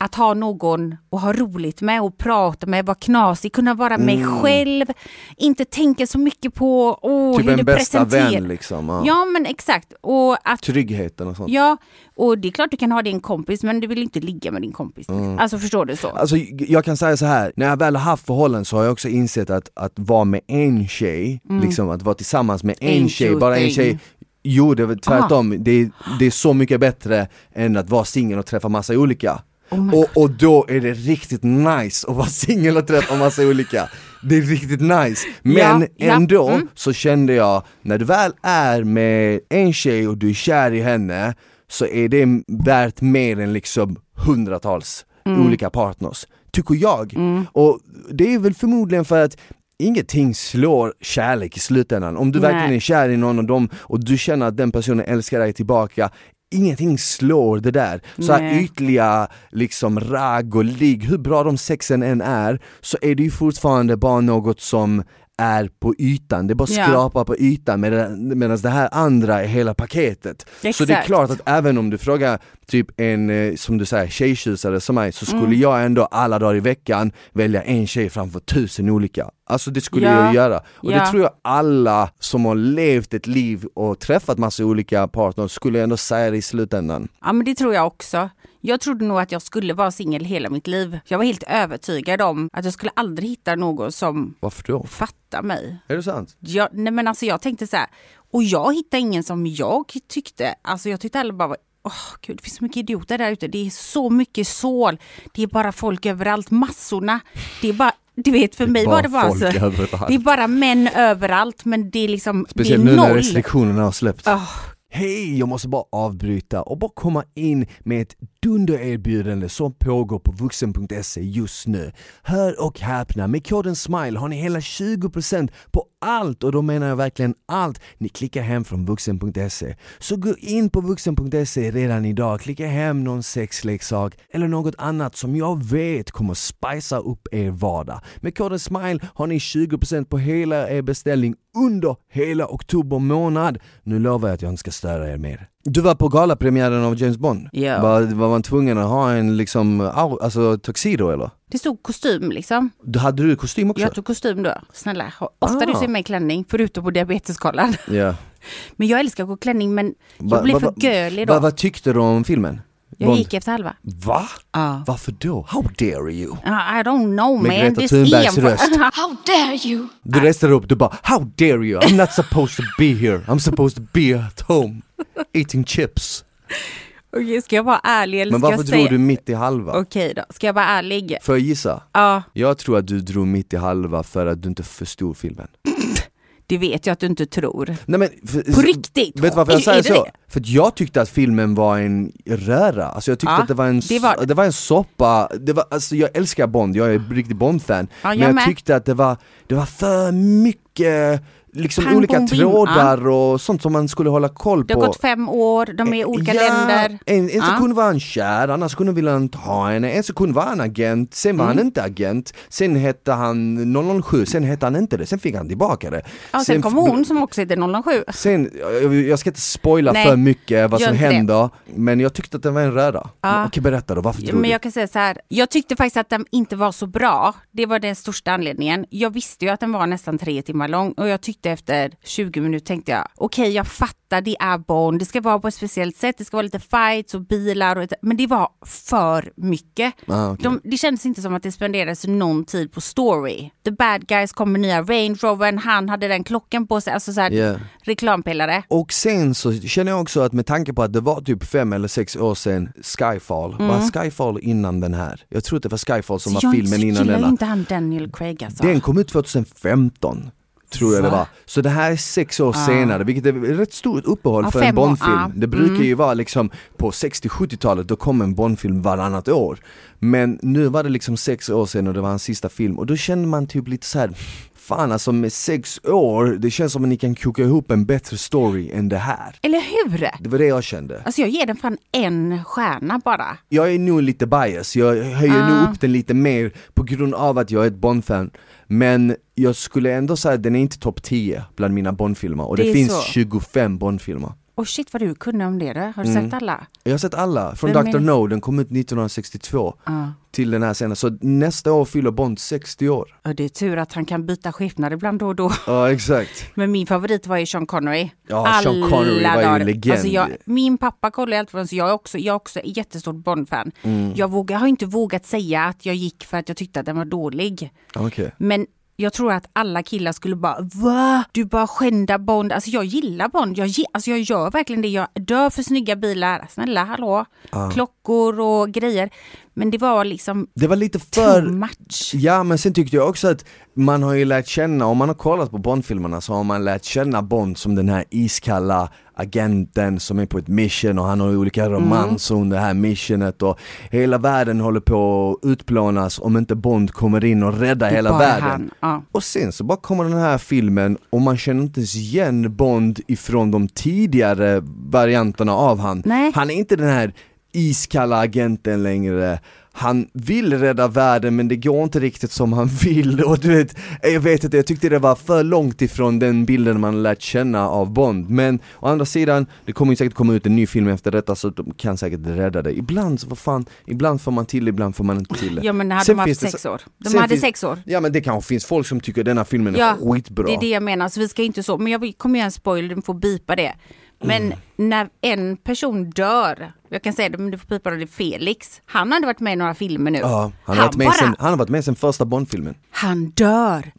Speaker 2: att ha någon att ha roligt med och prata med, vara knasig, kunna vara mig själv, inte tänka så mycket på oh,
Speaker 1: Mm. Typ
Speaker 2: hur
Speaker 1: en
Speaker 2: det
Speaker 1: bästa
Speaker 2: presenterar.
Speaker 1: vän liksom, ja.
Speaker 2: Ja men exakt. Och att
Speaker 1: Tryggheten och sånt.
Speaker 2: Ja, och det är klart du kan ha din kompis men du vill inte ligga med din kompis. Alltså förstår du så?
Speaker 1: Alltså jag kan säga så här. när jag väl har haft förhållanden så har jag också insett att, att vara med en tjej, liksom att vara tillsammans med en
Speaker 2: Ain't
Speaker 1: tjej, bara en tjej Jo det är väl tvärtom, det är, det är så mycket bättre än att vara singel och träffa massa olika
Speaker 2: Oh
Speaker 1: och, och då är det riktigt nice att vara singel och träffa massa olika Det är riktigt nice, men
Speaker 2: Ja, ja,
Speaker 1: ändå
Speaker 2: mm.
Speaker 1: så kände jag, när du väl är med en tjej och du är kär i henne Så är det värt mer än liksom hundratals
Speaker 2: Mm.
Speaker 1: olika partners, tycker jag. Och det är väl förmodligen för att Ingenting slår kärlek i slutändan. Om du
Speaker 2: Nej.
Speaker 1: verkligen är kär i någon av dem och du känner att den personen älskar dig tillbaka Ingenting slår det där. Så här
Speaker 2: Nej.
Speaker 1: ytliga liksom ragg och ligg, hur bra de sexen än är Så är det ju fortfarande bara något som är på ytan, det är bara
Speaker 2: Ja.
Speaker 1: skrapa på ytan medan, medan det här andra är hela paketet. Så det är
Speaker 2: Exakt.
Speaker 1: klart att även om du frågar typ en, eh, som du säger, tjejtjusare som mig så skulle
Speaker 2: Mm.
Speaker 1: jag ändå alla dagar i veckan välja en tjej framför tusen olika. Alltså det skulle
Speaker 2: Ja.
Speaker 1: jag göra. Och det
Speaker 2: Ja.
Speaker 1: tror jag alla som har levt ett liv och träffat massa olika partners skulle ändå säga det i slutändan.
Speaker 2: Ja men det tror jag också. Jag trodde nog att jag skulle vara singel hela mitt liv. Jag var helt övertygad om att jag skulle aldrig hitta någon som
Speaker 1: Varför då?
Speaker 2: fattar mig.
Speaker 1: Är det sant?
Speaker 2: Jag, nej men alltså jag tänkte så här, och jag hittade ingen som jag tyckte, alltså jag tyckte alla bara var Åh gud, det finns så mycket idioter där ute. Det är så mycket sål. Det är bara folk överallt. Massorna. Det är bara, du vet för mig var det bara så.
Speaker 1: överallt.
Speaker 2: Det är bara män överallt men det är liksom,
Speaker 1: Speciellt
Speaker 2: det
Speaker 1: nu
Speaker 2: är
Speaker 1: när
Speaker 2: noll.
Speaker 1: restriktionerna har släppt.
Speaker 2: Åh,
Speaker 1: Hej, jag måste bara avbryta och bara komma in med ett dundererbjudande som pågår på vuxen.se just nu. Hör och häpna, med koden SMILE har ni hela 20% på allt och då menar jag verkligen allt ni klickar hem från vuxen.se. Så gå in på vuxen.se redan idag, klicka hem någon sexleksak eller något annat som jag vet kommer spicea upp er vardag. Med koden SMILE har ni 20% på hela er beställning under hela oktober månad. Nu lovar jag att jag inte ska störa er mer. Du var på galapremiären av James Bond.
Speaker 2: Ja.
Speaker 1: Var, var man tvungen att ha en liksom, alltså tuxedo eller?
Speaker 2: Det stod kostym liksom.
Speaker 1: Du, hade du kostym också?
Speaker 2: Jag tog kostym då. Snälla, ofta
Speaker 1: Ah.
Speaker 2: du ser mig i klänning, förutom på diabeteskollen.
Speaker 1: Ja.
Speaker 2: Men jag älskar att gå klänning men
Speaker 1: Va-
Speaker 2: jag
Speaker 1: va-
Speaker 2: för
Speaker 1: va-
Speaker 2: gölig då.
Speaker 1: Vad vad tyckte du om filmen?
Speaker 2: Jag
Speaker 1: Bond?
Speaker 2: gick efter halva.
Speaker 1: Va?
Speaker 2: Ja.
Speaker 1: Varför då? How dare you?
Speaker 2: Ja, I don't know
Speaker 1: Med
Speaker 2: man.
Speaker 1: Greta
Speaker 2: Det är
Speaker 1: Thunbergs röst.
Speaker 3: How dare you!
Speaker 1: Du reste upp, du bara How dare you? I'm not supposed to be here, I'm supposed to be at home eating chips.
Speaker 2: Okej, ska jag vara ärlig eller
Speaker 1: Men
Speaker 2: ska
Speaker 1: varför drog
Speaker 2: säga...
Speaker 1: du mitt i halva?
Speaker 2: Okej då, ska jag vara ärlig?
Speaker 1: Får jag gissa?
Speaker 2: Ja,
Speaker 1: Jag tror att du drog mitt i halva för att du inte förstod filmen.
Speaker 2: Det vet jag att du inte tror.
Speaker 1: Nej men, för,
Speaker 2: På riktigt?
Speaker 1: Vet du varför jag säger så?
Speaker 2: det?
Speaker 1: För jag tyckte att filmen var en röra, alltså jag tyckte
Speaker 2: Ja,
Speaker 1: att det var en,
Speaker 2: det var-
Speaker 1: det var en soppa, det var, alltså jag älskar Bond, jag är en riktig Bond-fan
Speaker 2: Ja,
Speaker 1: Men
Speaker 2: jag
Speaker 1: jag
Speaker 2: med.
Speaker 1: tyckte att det var, det var för mycket liksom
Speaker 2: Pang,
Speaker 1: olika
Speaker 2: bom, bim.
Speaker 1: trådar och sånt som man skulle hålla koll
Speaker 2: Det
Speaker 1: på
Speaker 2: har gått fem år, de är i olika
Speaker 1: ja,
Speaker 2: länder.
Speaker 1: En, en
Speaker 2: Ja.
Speaker 1: sekund var han kär, annars kunde ville han inte ha henne, en sekund var han agent, sen var
Speaker 2: Mm.
Speaker 1: han inte agent, sen hette han 007, sen hette han inte det, sen fick han tillbaka det.
Speaker 2: Ja, sen kom hon som också heter 007.
Speaker 1: Sen, jag, jag ska inte spoila
Speaker 2: Nej,
Speaker 1: för mycket vad som
Speaker 2: det.
Speaker 1: händer, men jag tyckte att det var en röra.
Speaker 2: Ja.
Speaker 1: Okej berätta då, varför tror
Speaker 2: Men
Speaker 1: du?
Speaker 2: jag kan säga så här, jag tyckte faktiskt att den inte var så bra. Det var den största anledningen. Jag visste ju att den var nästan tre timmar lång och jag tyckte efter 20 minuter tänkte jag, okej jag fattar, det är Bond, det ska vara på ett speciellt sätt, det ska vara lite fights och bilar och men det var för mycket.
Speaker 1: Ah, okej.
Speaker 2: De, det kändes inte som att det spenderades någon tid på story. The bad guys kom med nya Range Rovern, han hade den klockan på sig, alltså så här,
Speaker 1: Yeah.
Speaker 2: reklampelare.
Speaker 1: Och sen så känner jag också att med tanke på att det var typ fem eller sex år sedan Skyfall, var Skyfall innan den här? Jag tror att det var Skyfall som
Speaker 2: Mm. Så
Speaker 1: var
Speaker 2: jag
Speaker 1: filmen innan
Speaker 2: gillar ju
Speaker 1: denna.
Speaker 2: inte han Daniel Craig alltså.
Speaker 1: Den kom ut 2015 tror jag det
Speaker 2: Va?
Speaker 1: var. Så det här är sex år senare, vilket är ett rätt stort uppehåll
Speaker 2: Ja,
Speaker 1: för en Bondfilm.
Speaker 2: ja.
Speaker 1: Det brukar ju vara liksom på 60-70-talet, då kom en Bondfilm varannat år. Men nu var det liksom sex år sedan och det var hans sista film och då kände man typ lite så här. Fan alltså med sex år, det känns som att ni kan koka ihop en bättre story än det här.
Speaker 2: Eller hur?
Speaker 1: Det var det jag kände.
Speaker 2: Alltså jag ger den fan en stjärna bara.
Speaker 1: Jag är nog lite bias, jag höjer
Speaker 2: Ah.
Speaker 1: nog upp den lite mer på grund av att jag är ett Bond-fan Men jag skulle ändå säga att den är inte topp 10 bland mina Bond-filmer och det,
Speaker 2: Det
Speaker 1: finns
Speaker 2: så.
Speaker 1: 25 Bond-filmer
Speaker 2: Och shit vad du kunde om det. Då. Har du
Speaker 1: Mm.
Speaker 2: sett alla?
Speaker 1: Jag har sett alla, från
Speaker 2: Vem
Speaker 1: Dr.
Speaker 2: är-
Speaker 1: No, den kom ut 1962
Speaker 2: Ja.
Speaker 1: Till den här scenen, så nästa år fyller Bond 60 år
Speaker 2: Och det är tur att han kan byta skepnad ibland då och då.
Speaker 1: Ja exakt
Speaker 2: Men min favorit var ju Sean Connery.
Speaker 1: Ja, Sean Connery var ju
Speaker 2: dagar.
Speaker 1: legend.
Speaker 2: Alltså jag, min pappa kollar ju alltid på den så jag är också, jag är också jättestort Bond-fan.
Speaker 1: Mm.
Speaker 2: Jag, vågar, jag har inte vågat säga att jag gick för att jag tyckte att den var dålig.
Speaker 1: Okej
Speaker 2: Men jag tror att alla killar skulle bara va? Du bara skändar Bond. Alltså jag gillar Bond. Jag, alltså jag gör verkligen det. Jag dör för snygga bilar. Snälla hallå. Klockor och grejer. Men det var liksom
Speaker 1: Det var lite
Speaker 2: too
Speaker 1: för
Speaker 2: much.
Speaker 1: Ja men sen tyckte jag också att man har ju lärt känna, om man har kollat på Bond-filmerna så har man lärt känna Bond som den här iskalla agenten som är på ett mission och han har olika
Speaker 2: Mm.
Speaker 1: romanser under det här missionet och hela världen håller på att utplånas om inte Bond kommer in och räddar hela världen.
Speaker 2: ja.
Speaker 1: Och sen så bara kommer den här filmen och man känner inte ens igen Bond ifrån de tidigare varianterna av han.
Speaker 2: Nej.
Speaker 1: Han är inte den här iskalla agenten längre. Han vill rädda världen men det går inte riktigt som han vill och du vet, jag vet inte, jag tyckte det var för långt ifrån den bilden man lärt känna av Bond. Men å andra sidan, det kommer ju säkert komma ut en ny film efter detta så de kan säkert rädda det. Ibland så, vad fan, ibland får man till ibland får man inte till det.
Speaker 2: Ja men hade
Speaker 1: Sen
Speaker 2: de haft
Speaker 1: det
Speaker 2: sex år. De hade
Speaker 1: finns-
Speaker 2: sex år.
Speaker 1: Ja men det kanske finns folk som tycker denna filmen är
Speaker 2: Ja,
Speaker 1: skitbra.
Speaker 2: Det är det jag menar, så vi ska inte så. Men jag kommer göra en spoiler, du får bipa det. Men
Speaker 1: Mm.
Speaker 2: när en person dör, jag kan säga det men du får pipa det, Felix. Han hade varit med i några filmer nu.
Speaker 1: Ja, han har, varit med
Speaker 2: bara,
Speaker 1: sen, han har varit med sen första Bond-filmen.
Speaker 2: han dör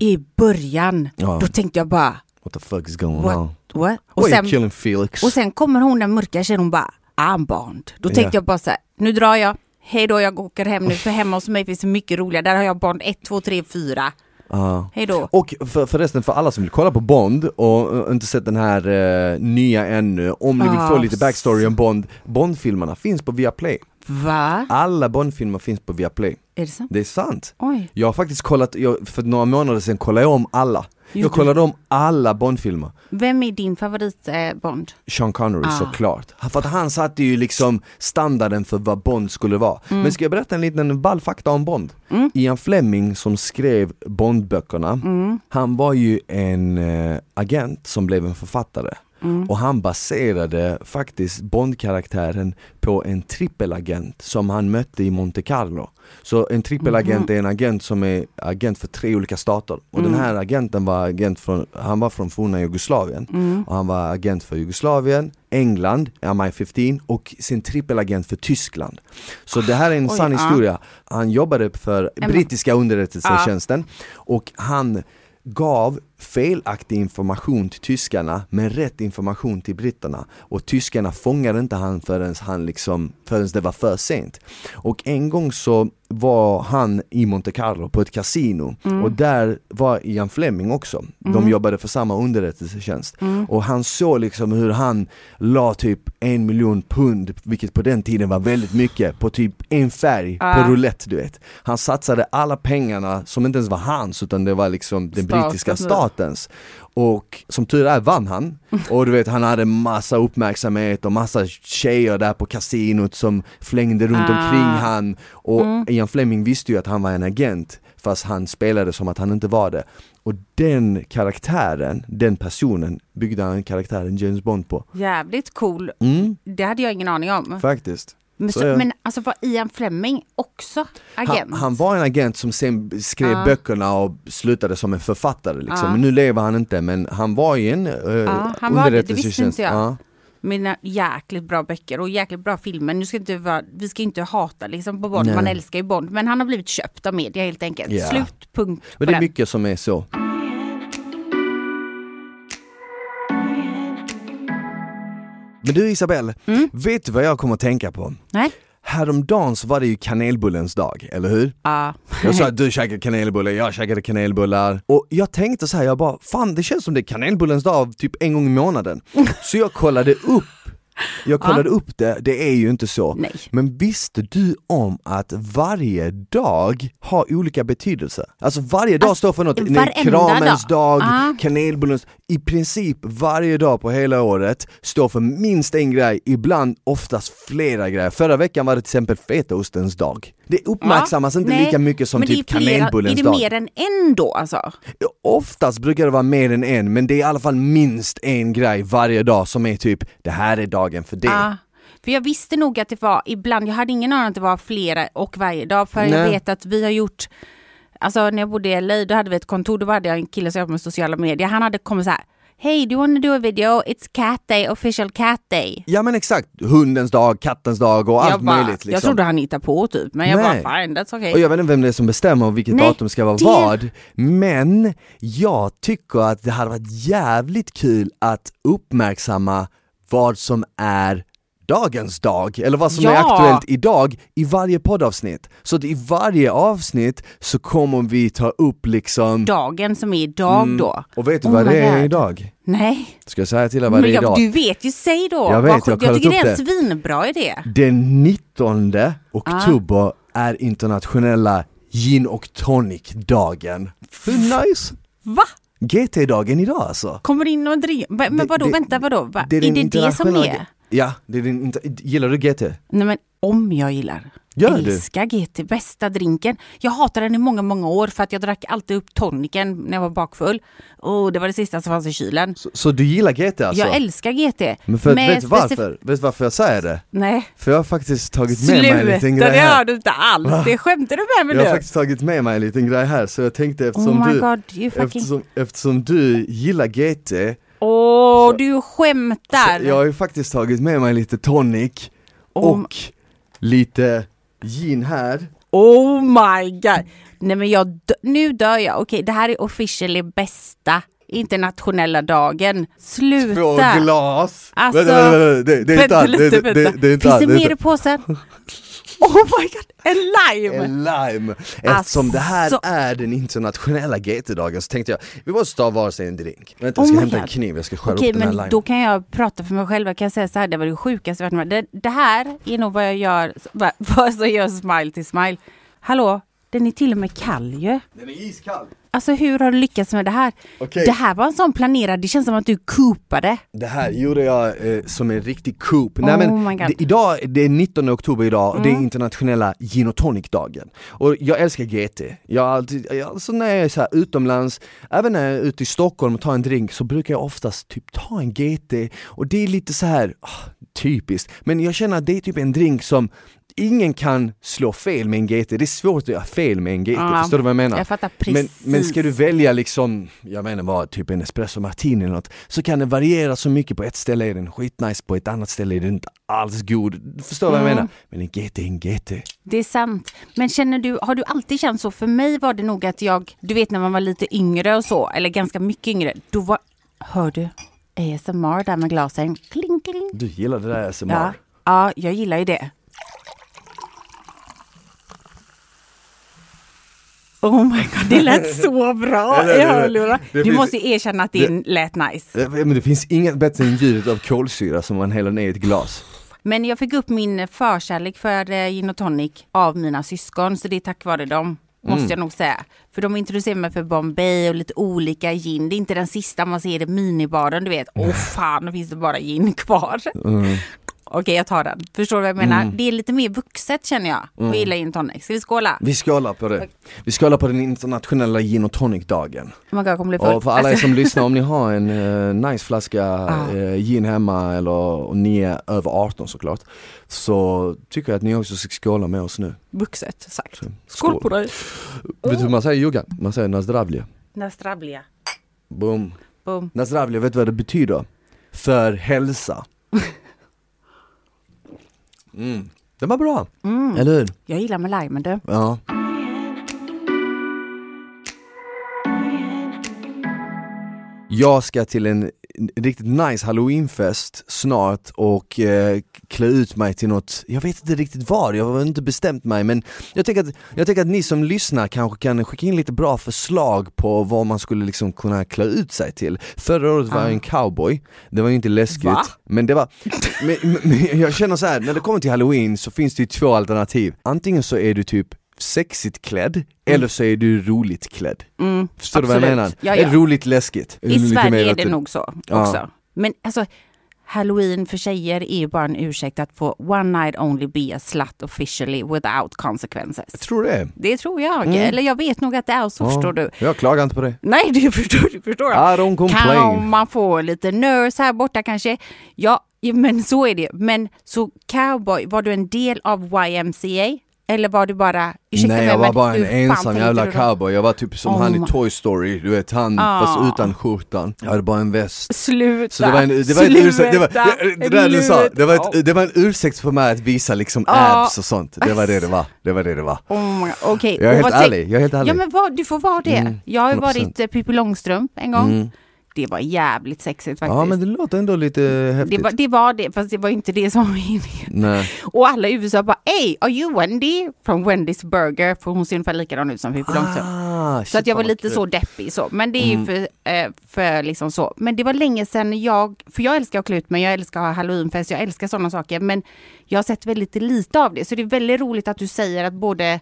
Speaker 2: i början.
Speaker 1: Mm. Ja.
Speaker 2: Då tänkte jag bara,
Speaker 1: What the fuck is going
Speaker 2: what?
Speaker 1: on?
Speaker 2: what? Och,
Speaker 1: Why
Speaker 2: sen,
Speaker 1: killing Felix?
Speaker 2: och sen kommer hon den mörka tjejen, hon bara, I'm Bond. Då tänkte
Speaker 1: Ja.
Speaker 2: jag bara så här, nu drar jag. Hej då, jag åker hem nu, för hemma hos mig finns det mycket roligare. Där har jag Bond 1, 2, 3, 4.
Speaker 1: Ja.
Speaker 2: Hej då.
Speaker 1: Och för, förresten för alla som vill kolla på Bond och inte sett den här uh, nya ännu, om ni vill
Speaker 2: Ah,
Speaker 1: få lite backstory om Bond, Bond-filmerna finns på Viaplay.
Speaker 2: Va?
Speaker 1: Alla Bondfilmer finns på Viaplay.
Speaker 2: Är det sant?
Speaker 1: Det är sant.
Speaker 2: Oj.
Speaker 1: Jag har faktiskt kollat, jag, för några månader sedan kollade jag om alla. Jag kollade om alla Bondfilmer.
Speaker 2: Vem är din favorit eh, Bond?
Speaker 1: Sean Connery
Speaker 2: Ah.
Speaker 1: såklart. För att han satte ju liksom standarden för vad Bond skulle vara.
Speaker 2: Mm.
Speaker 1: Men ska jag berätta en liten ball fakta om Bond? Ian Fleming som skrev Bondböckerna,
Speaker 2: Mm.
Speaker 1: han var ju en eh, agent som blev en författare.
Speaker 2: Mm.
Speaker 1: Och han baserade faktiskt Bond-karaktären på en trippelagent som han mötte i Monte Carlo. Så en trippelagent är en agent som är agent för tre olika stater. Och den här agenten var agent från, han var från forna Jugoslavien. Och han var agent för Jugoslavien, England, MI15 och sin trippelagent för Tyskland. Så det här är en
Speaker 2: Oj,
Speaker 1: sann historia. Han jobbade för brittiska underrättelsetjänsten och han gav felaktig information till tyskarna men rätt information till britterna och tyskarna fångade inte han förrän han liksom, förrän det var för sent. Och en gång så var han i Monte Carlo på ett kasino och där var Ian Fleming också. De jobbade för samma underrättelsetjänst och han såg liksom hur han la typ en miljon pund, vilket på den tiden var väldigt mycket, på typ en färg på
Speaker 2: Ah.
Speaker 1: roulette du vet. Han satsade alla pengarna som inte ens var hans utan det var liksom den
Speaker 2: Statens.
Speaker 1: brittiska statens. Och som tur är vann han. Och du vet han hade massa uppmärksamhet och massa tjejer där på kasinot som flängde runt
Speaker 2: Ah.
Speaker 1: omkring han. Och Ian Fleming visste ju att han var en agent fast han spelade som att han inte var det. Och den karaktären, den personen byggde han karaktären James Bond på.
Speaker 2: Jävligt cool.
Speaker 1: Mm,
Speaker 2: Det hade jag ingen aning om.
Speaker 1: faktiskt.
Speaker 2: Men,
Speaker 1: Så
Speaker 2: så, men alltså var Ian Fleming också agent?
Speaker 1: Han, han var en agent som sen skrev
Speaker 2: Ah.
Speaker 1: böckerna och slutade som en författare liksom. Men nu lever han inte men han var i en uh,
Speaker 2: Ja, han var det, visste inte jag.
Speaker 1: Ja.
Speaker 2: Mina jäkligt bra böcker och jäkligt bra filmer. Nu ska inte vara, vi ska inte hata liksom på Bond,
Speaker 1: Nej.
Speaker 2: man älskar ju Bond. Men han har blivit köpt av media helt enkelt.
Speaker 1: Ja.
Speaker 2: Slut, punkt på
Speaker 1: Men det är
Speaker 2: den.
Speaker 1: mycket som är så. Men du Isabelle,
Speaker 2: Mm.
Speaker 1: vet du vad jag kommer att tänka på?
Speaker 2: Nej?
Speaker 1: Häromdagen så var det ju kanelbullens dag, eller hur?
Speaker 2: Ja.
Speaker 1: Jag sa att du käkade kanelbullar, jag käkade kanelbullar Och jag tänkte så här, jag bara, fan det känns som det är kanelbullens dag typ en gång i månaden Så jag kollade upp jag kollade upp det, det är ju inte så.
Speaker 2: Nej.
Speaker 1: Men visste du om att varje dag har olika betydelser? Alltså varje dag
Speaker 2: Alltså,
Speaker 1: står för något, Nej, kramens
Speaker 2: dag.
Speaker 1: dag,
Speaker 2: Ah.
Speaker 1: kanelbullens, i princip varje dag på hela året står för minst en grej, ibland oftast flera grejer. Förra veckan var det till exempel fetaostens dag. Det uppmärksammas
Speaker 2: Ja,
Speaker 1: inte
Speaker 2: nej,
Speaker 1: lika mycket som typ kanelbullens
Speaker 2: Är det
Speaker 1: dag.
Speaker 2: mer än en då alltså?
Speaker 1: Oftast brukar det vara mer än en, men det är i alla fall minst en grej varje dag som är typ, det här är dagen för det.
Speaker 2: Ja. För jag visste nog att det var ibland, jag hade ingen aning att det var flera och varje dag. För jag
Speaker 1: Nej.
Speaker 2: vet att vi har gjort, alltså när jag bodde i LA, då hade vi ett kontor, då hade jag en kille som jobbade med sociala medier. Han hade kommit så här, Hey, do you wanna do a video? It's cat day, official cat day.
Speaker 1: Ja men exakt, hundens dag, kattens dag och allt
Speaker 2: jag, bara,
Speaker 1: möjligt liksom.
Speaker 2: jag trodde han hittade på typ, men jag
Speaker 1: Nej.
Speaker 2: bara fine, that's okay.
Speaker 1: Och jag vet inte vem det är som bestämmer vilket
Speaker 2: Nej,
Speaker 1: datum ska vara
Speaker 2: det-
Speaker 1: vad, men jag tycker att det hade varit jävligt kul att uppmärksamma vad som är dagens dag, eller vad som är
Speaker 2: Ja.
Speaker 1: aktuellt idag i varje poddavsnitt. Så att i varje avsnitt så kommer vi ta upp liksom
Speaker 2: Dagen som är idag då.
Speaker 1: Och vet du
Speaker 2: Oh
Speaker 1: vad det är
Speaker 2: God.
Speaker 1: idag?
Speaker 2: Nej,
Speaker 1: Ska jag säga till dig vad det är
Speaker 2: jag,
Speaker 1: idag?
Speaker 2: du vet ju, säg då.
Speaker 1: Jag vet, jag
Speaker 2: jag
Speaker 1: kollat
Speaker 2: tycker det är en svinbra idé.
Speaker 1: Den 19 oktober är internationella gin och tonic-dagen. Hur nice?
Speaker 2: Va?
Speaker 1: GT-dagen idag alltså.
Speaker 2: Kommer in och driver? Men vadå,
Speaker 1: det-
Speaker 2: vänta vadå? Va?
Speaker 1: det
Speaker 2: är,
Speaker 1: är
Speaker 2: det det som är?
Speaker 1: Ja, det är din, gillar du GT?
Speaker 2: Nej men om jag gillar.
Speaker 1: Gör du?
Speaker 2: Älskar GT, bästa drinken. Jag hatade den i många, många år för att jag drack alltid upp toniken när jag var bakfull. Och det var det sista som fanns i kylen.
Speaker 1: Så, så du gillar GT alltså?
Speaker 2: Jag älskar GT.
Speaker 1: Men för, vet du varför? Vet du varför jag säger det?
Speaker 2: Nej.
Speaker 1: För jag har faktiskt tagit med mig en liten
Speaker 2: Sluta,
Speaker 1: grej
Speaker 2: det
Speaker 1: här.
Speaker 2: hör du inte alls. Det skämtar du med mig
Speaker 1: Jag har
Speaker 2: nu.
Speaker 1: faktiskt tagit med mig en liten grej här så jag tänkte eftersom
Speaker 2: Oh my
Speaker 1: du
Speaker 2: god, you fucking...
Speaker 1: eftersom, eftersom du gillar GT
Speaker 2: Åh, du skämtar.
Speaker 1: så jag har ju faktiskt tagit med mig lite tonic
Speaker 2: Oh
Speaker 1: och lite gin här
Speaker 2: Oh my god! Nej men jag nu dör jag. Okej, det här är officially bästa internationella dagen. Sluta!
Speaker 1: Två glas!
Speaker 2: Alltså,
Speaker 1: vänta, vänta, vänta. Det, det är inte allt. Det, det, det, det
Speaker 2: Finns
Speaker 1: allt.
Speaker 2: det
Speaker 1: Det är
Speaker 2: mer i
Speaker 1: inte-
Speaker 2: påsen? Oh my god, en lime!
Speaker 1: En lime! Eftersom det här
Speaker 2: Alltså.
Speaker 1: är den internationella GT-dagen så tänkte jag, vi måste ta varsin en drink. Vänta, jag
Speaker 2: Oh
Speaker 1: ska
Speaker 2: my
Speaker 1: hämta en kniv, jag ska skära
Speaker 2: Okej,
Speaker 1: upp den här
Speaker 2: men
Speaker 1: limen.
Speaker 2: då kan jag prata för mig själv. Jag kan säga så här, det var det sjukaste jag varit med det, det här är nog vad jag gör, vad som gör smile till smile. Hallå, den är till och med kall ju.
Speaker 1: Den är iskall!
Speaker 2: Alltså hur har du lyckats med det här?
Speaker 1: Okej.
Speaker 2: Det här var en sån planerad, det känns som att du coopade.
Speaker 1: Det här gjorde jag eh, som en riktig coup.
Speaker 2: Oh
Speaker 1: Nej, men.
Speaker 2: Mm.
Speaker 1: det, idag, det är 19 oktober idag och det är internationella gin och tonic-dagen. Och jag älskar GT. Jag, alltid, jag, alltså när jag är så här utomlands, även när jag är ute i Stockholm och tar en drink så brukar jag oftast typ ta en GT och det är lite så här ah, typiskt. Men jag känner att det är typ en drink som Ingen kan slå fel med en GT, det är svårt att göra fel med en GT,
Speaker 2: Ja,
Speaker 1: förstår du vad jag menar?
Speaker 2: jag fattar
Speaker 1: men,
Speaker 2: precis.
Speaker 1: men ska du välja liksom, jag menar vad, typ en espresso martini eller något, så kan det variera så mycket, på ett ställe är den skitnice, på ett annat ställe är den inte alls god. Du förstår vad jag
Speaker 2: Mm.
Speaker 1: menar? Men en GT är en GT.
Speaker 2: Det är sant. Men känner du, har du alltid känt så? För mig var det nog att jag, du vet när man var lite yngre och så, eller ganska mycket yngre, då var, hör du ASMR där med glasen? Kling, kling.
Speaker 1: Du gillar det där ASMR?
Speaker 2: Ja, ja, jag gillar ju det. Oh my god, det lät så bra i
Speaker 1: hur?
Speaker 2: hörlurar.
Speaker 1: Det
Speaker 2: Du
Speaker 1: finns-
Speaker 2: måste erkänna att det lät nice.
Speaker 1: Eh, Men det finns inget bättre än ljudet av kolsyra som man häller ner i ett glas.
Speaker 2: Men jag fick upp min förkärlek för eh, gin och tonic av mina syskon, så det är tack vare dem. Måste
Speaker 1: Mm.
Speaker 2: jag nog säga. För de introducerade mig för Bombay och lite olika gin. Det är inte den sista man ser i minibaren, du vet. Åh fan, nu finns det bara gin kvar.
Speaker 1: Mm.
Speaker 2: Okej, jag tar den. Förstår du vad jag menar? Det är lite mer vuxet känner jag.
Speaker 1: Mm.
Speaker 2: Och gillar gin tonic. Ska vi skåla?
Speaker 1: Vi skålar på det. Vi skålar på den internationella gin och tonic-dagen.
Speaker 2: Oh God, jag kommer bli full.
Speaker 1: Och för alla er
Speaker 2: Alltså,
Speaker 1: som lyssnar, om ni har en eh, nice flaska
Speaker 2: Ah.
Speaker 1: eh, gin hemma eller och ni är över 18 såklart, så tycker jag att ni också ska skåla med oss nu.
Speaker 2: vuxet sagt.
Speaker 1: Så,
Speaker 2: Skål på dig.
Speaker 1: Vet du hur man säger jugga? Man säger nazdravlje.
Speaker 2: Nastravlia.
Speaker 1: Boom.
Speaker 2: Boom.
Speaker 1: Nazdravlje, vet du vad det betyder? För hälsa. Mm. Det var bra,
Speaker 2: Mm.
Speaker 1: eller hur?
Speaker 2: Jag gillar med limen du.
Speaker 1: Ja. Jag ska till en riktigt nice halloweenfest snart och eh, klä ut mig till något, jag vet inte riktigt vad, jag har inte bestämt mig men jag tänker, att, jag tänker att ni som lyssnar kanske kan skicka in lite bra förslag på vad man skulle liksom kunna klä ut sig till. Förra året var jag en cowboy, det var ju inte läskigt,
Speaker 2: Va?
Speaker 1: men det var, men, men, men jag känner så här, när det kommer till halloween så finns det ju två alternativ. Antingen så är du typ sexigt klädd, eller så är du roligt klädd.
Speaker 2: Mm,
Speaker 1: Förstår du vad jag
Speaker 2: absolut.
Speaker 1: menar?
Speaker 2: Ja, ja.
Speaker 1: det roligt läskigt?
Speaker 2: I Sverige är det nog så
Speaker 1: Ja.
Speaker 2: också. Men alltså, halloween för tjejer är ju bara en ursäkt att få one night only be a slut officially without consequences.
Speaker 1: Jag tror det.
Speaker 2: Det tror jag.
Speaker 1: Mm.
Speaker 2: Eller jag vet nog att det är så, förstår du.
Speaker 1: Jag klagar inte på det.
Speaker 2: Nej, du förstår, du förstår.
Speaker 1: I don't
Speaker 2: Kan
Speaker 1: complain.
Speaker 2: man få lite nurse här borta kanske? Ja, ja, men så är det. Men så cowboy, var du en del av YMCA? Eller var du bara, ursäkta
Speaker 1: Nej
Speaker 2: mig,
Speaker 1: jag var
Speaker 2: men
Speaker 1: bara en ensam jävla cowboy, jag var typ som
Speaker 2: Oh
Speaker 1: han i Toy Story, du vet han
Speaker 2: Ah.
Speaker 1: fast utan skjortan. Jag hade bara en väst.
Speaker 2: Sluta!
Speaker 1: Så det var en, det var en ursäkt, det var,
Speaker 2: Sluta!
Speaker 1: det, det där du sa,
Speaker 2: Sluta!
Speaker 1: det var, ett, det var en ursäkt för mig att visa liksom
Speaker 2: Ja.
Speaker 1: abs och sånt. Det var det det var, det var det det var.
Speaker 2: Oh Okej.
Speaker 1: Jag är helt ärlig, jag är helt ärlig.
Speaker 2: Ja men vad, du får vara det.
Speaker 1: Mm,
Speaker 2: jag har ju
Speaker 1: 100%.
Speaker 2: varit eh, Pippi Långstrump en gång.
Speaker 1: Mm.
Speaker 2: Det var jävligt sexigt faktiskt.
Speaker 1: Ja men det låter ändå lite
Speaker 2: det,
Speaker 1: häftigt.
Speaker 2: var, det var det, fast det var inte det som var meningen. Och alla i USA bara Hey, are you Wendy? Från Wendy's Burger, för hon ser ungefär likadan ut som Pippi Långstrump.
Speaker 1: Ah,
Speaker 2: Så
Speaker 1: shit,
Speaker 2: att jag var lite så deppig så. Men det är
Speaker 1: Mm.
Speaker 2: ju för, eh, för liksom så. Men det var länge sedan jag, för jag älskar att klä ut mig, jag älskar att ha halloweenfest, jag älskar sådana saker. Men jag har sett väldigt lite av det. Så det är väldigt roligt att du säger att både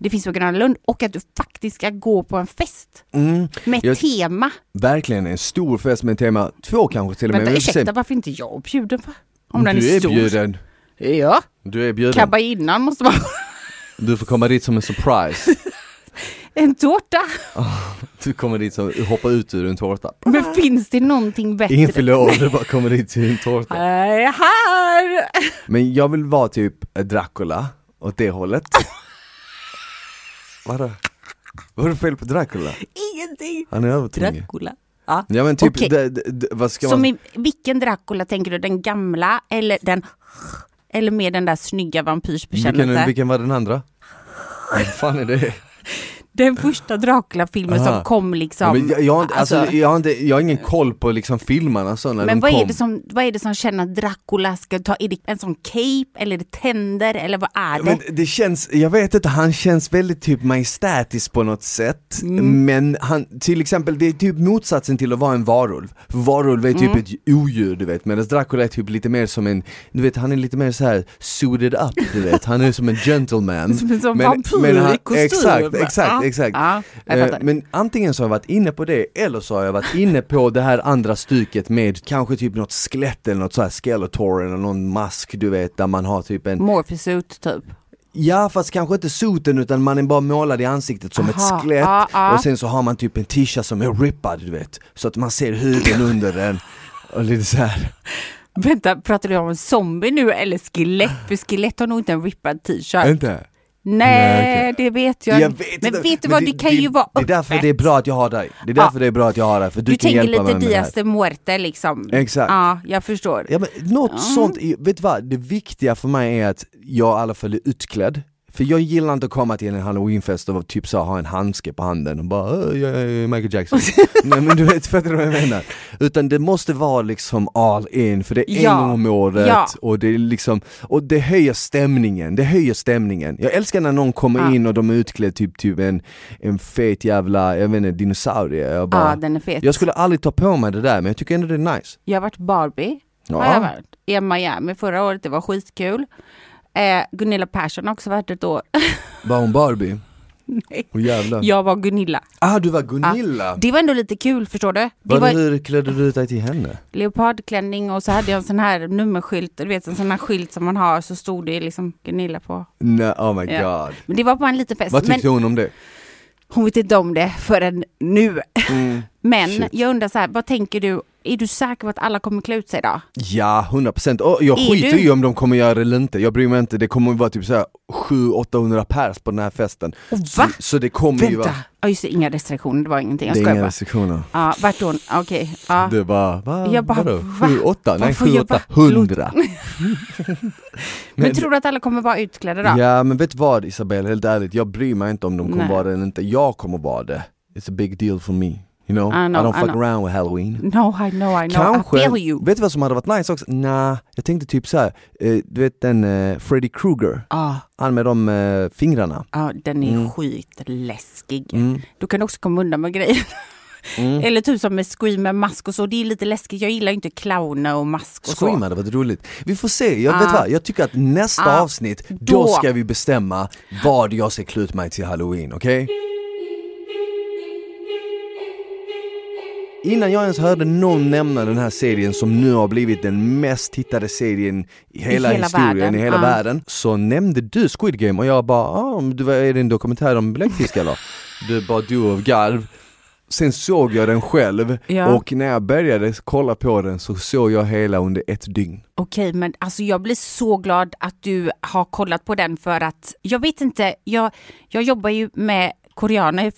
Speaker 2: det finns på Gröna Lund och att du faktiskt ska gå på en fest
Speaker 1: Mm,
Speaker 2: med
Speaker 1: Jag-
Speaker 2: tema.
Speaker 1: verkligen en stor fest med tema, två kanske till och med.
Speaker 2: Vänta,
Speaker 1: får se.
Speaker 2: ursäkta, varför inte jag bjuden? Va? Om den
Speaker 1: du
Speaker 2: är,
Speaker 1: är
Speaker 2: stor.
Speaker 1: bjuden.
Speaker 2: Ja,
Speaker 1: Du är bjuden.
Speaker 2: kabba innan måste vara
Speaker 1: Du får komma dit som en surprise.
Speaker 2: en tårta.
Speaker 1: Du kommer dit som, hoppar ut ur en tårta.
Speaker 2: Men finns det någonting bättre?
Speaker 1: Ingen fyller år, du bara kommer dit till en tårta.
Speaker 2: Nej, här!
Speaker 1: Men jag vill vara typ Dracula, åt det hållet. Vadå? Vad är det fel på Dracula?
Speaker 2: Ingenting.
Speaker 1: Han är övertung.
Speaker 2: Dracula. Ja.
Speaker 1: Ja men typ,
Speaker 2: Okej.
Speaker 1: det, det, det, vad ska
Speaker 2: Som
Speaker 1: man...
Speaker 2: i vilken Dracula tänker du? Den gamla eller den eller med den där snygga
Speaker 1: Vilken,
Speaker 2: vampyrsbekännelsen?
Speaker 1: vilken var den andra? Vad fan är det?
Speaker 2: Den första Dracula-filmen som
Speaker 1: Aha.
Speaker 2: kom liksom.
Speaker 1: Ja, jag, jag, har inte, alltså,
Speaker 2: alltså-
Speaker 1: jag, har inte, jag har ingen koll på liksom filmerna så när
Speaker 2: Men
Speaker 1: de
Speaker 2: vad
Speaker 1: kom.
Speaker 2: är, det som, vad är det som känner att Dracula ska ta? Är det en sån cape eller är det tänder eller vad är det?
Speaker 1: Men det känns, jag vet inte, han känns väldigt typ majestätisk på något sätt.
Speaker 2: Mm.
Speaker 1: Men han, till exempel, det är typ motsatsen till att vara en varulv. Varulv är typ
Speaker 2: Mm.
Speaker 1: ett odjur du vet, medan Dracula är typ lite mer som en, du vet han är lite mer så här suited up du vet, han är som en gentleman.
Speaker 2: Som en sån vampyr i kostym.
Speaker 1: Exakt, exakt,
Speaker 2: Ja,
Speaker 1: exakt.
Speaker 2: Ja,
Speaker 1: Eh. Men antingen så har jag varit inne på det, eller så har jag varit inne på det här andra stycket med kanske typ något skelett eller något så här skeletor eller någon mask du vet, där man har typ en
Speaker 2: Morphesuit typ.
Speaker 1: Ja fast kanske inte soten utan man är bara målad i ansiktet som
Speaker 2: Aha,
Speaker 1: ett skelett
Speaker 2: ja, ja.
Speaker 1: och sen så har man typ en tisha som är rippad du vet Så att man ser huden under den och lite så här.
Speaker 2: Vänta, pratar du om en zombie nu eller skelett? För skelett har nog inte en rippad t-shirt.
Speaker 1: Inte?
Speaker 2: Nej, det vet jag.
Speaker 1: Jag vet
Speaker 2: men
Speaker 1: inte,
Speaker 2: vet du vad, det, kan ju vara
Speaker 1: Det är därför
Speaker 2: öppet.
Speaker 1: det är bra att jag har dig, det är därför det är bra att jag har dig för du,
Speaker 2: Du,
Speaker 1: kan
Speaker 2: tänker
Speaker 1: hjälpa mig
Speaker 2: lite
Speaker 1: med det här
Speaker 2: Dias de Muerte liksom.
Speaker 1: Exakt.
Speaker 2: Ja, jag förstår.
Speaker 1: Ja men något sånt, vet du vad? Det viktiga för mig är att jag i alla fall är utklädd för jag gillar inte att komma till en halloweenfest och typ så ha en handske på handen och bara "Åh, jag är Michael Jackson. Nej men du vet, fattar du vad jag menar? Utan det måste vara liksom all in för det är en
Speaker 2: Ja.
Speaker 1: gång om året
Speaker 2: Ja.
Speaker 1: och det är liksom, och det höjer stämningen, det höjer stämningen. Jag älskar när någon kommer
Speaker 2: Ja.
Speaker 1: in och de är utklädd typ, typ en, en fet jävla, jag vet inte, dinosaurie. Jag, bara,
Speaker 2: Ja, den är fet.
Speaker 1: jag skulle aldrig ta på mig det där men jag tycker ändå det är nice.
Speaker 2: Jag har varit Barbie. Har jag varit. I Miami förra året, det var skitkul. Eh, Gunilla Persson har också varit ett år.
Speaker 1: Var hon Barbie?
Speaker 2: Nej.
Speaker 1: Jävlar.
Speaker 2: Jag var Gunilla.
Speaker 1: Ah du var Gunilla!
Speaker 2: Det var ändå lite kul förstår du. Det
Speaker 1: Var
Speaker 2: var
Speaker 1: Hur klädde du ut dig till henne?
Speaker 2: leopardklänning och så hade jag en sån här nummerskylt, du vet en sån här skylt som man har så stod det liksom Gunilla på.
Speaker 1: Nej, oh my
Speaker 2: Ja.
Speaker 1: god.
Speaker 2: Men det var på en liten fest.
Speaker 1: Vad
Speaker 2: Men
Speaker 1: tyckte hon om det?
Speaker 2: hon vet inte om det förrän nu.
Speaker 1: Mm.
Speaker 2: Men
Speaker 1: Shit.
Speaker 2: jag undrar så här, vad tänker du? Är du säker på att alla kommer klä ut sig då?
Speaker 1: Ja, 100% och jag
Speaker 2: Är
Speaker 1: skiter
Speaker 2: du?
Speaker 1: i om de kommer göra det eller inte, jag bryr mig inte, det kommer vara typ såhär 700-800 pers på den här festen
Speaker 2: Och
Speaker 1: Så,
Speaker 2: va?
Speaker 1: så det kommer ju
Speaker 2: Vänta!
Speaker 1: vara,
Speaker 2: Ja just det, inga restriktioner, det var ingenting. Jag
Speaker 1: det är inga
Speaker 2: bara.
Speaker 1: restriktioner
Speaker 2: Ja, vart hon? Okej. Ja.
Speaker 1: Det var, va,
Speaker 2: Jag bara,
Speaker 1: vadå?
Speaker 2: va?
Speaker 1: 7-8? Nej
Speaker 2: Varför jag
Speaker 1: 7-8,
Speaker 2: bara-
Speaker 1: 100
Speaker 2: Men tror du att alla kommer vara utklädda då?
Speaker 1: Ja men vet du vad Isabel, helt ärligt, jag bryr mig inte om de kommer
Speaker 2: Nej.
Speaker 1: vara det eller inte, jag kommer vara det It's a big deal for me, you know?
Speaker 2: I know,
Speaker 1: I don't
Speaker 2: I
Speaker 1: fuck
Speaker 2: know.
Speaker 1: around with halloween
Speaker 2: No, I know, I know.
Speaker 1: Kanske,
Speaker 2: I feel you.
Speaker 1: vet du vad som hade varit nice också? Nah, jag tänkte typ så här. Eh, du vet den eh, Freddy Krueger,
Speaker 2: Ja,
Speaker 1: han med de eh, fingrarna
Speaker 2: ja, den är
Speaker 1: Mm.
Speaker 2: skitläskig.
Speaker 1: mm.
Speaker 2: Du kan också komma undan med grejer.
Speaker 1: Mm.
Speaker 2: Eller typ som med Scream med mask och så, det är lite läskigt. Jag gillar inte clowner och mask och
Speaker 1: Scream
Speaker 2: så.
Speaker 1: hade varit roligt. Vi får se, jag
Speaker 2: Ah.
Speaker 1: vet vad, jag tycker att nästa
Speaker 2: Ah,
Speaker 1: avsnitt, då
Speaker 2: då.
Speaker 1: ska vi bestämma vad jag ska klä ut mig till halloween, okej? Innan jag ens hörde någon nämna den här serien som nu har blivit den mest tittade serien i hela,
Speaker 2: hela
Speaker 1: historien,
Speaker 2: världen,
Speaker 1: i hela
Speaker 2: ja.
Speaker 1: världen, så nämnde du Squid Game och jag bara, ah, du, är det en dokumentär om bläckfisk eller? Du bara du av garv. Sen såg jag den själv
Speaker 2: Ja.
Speaker 1: och när jag började kolla på den så såg jag hela under ett dygn.
Speaker 2: Okej, men alltså jag blir så glad att du har kollat på den för att jag vet inte, jag, jag jobbar ju med koreaner.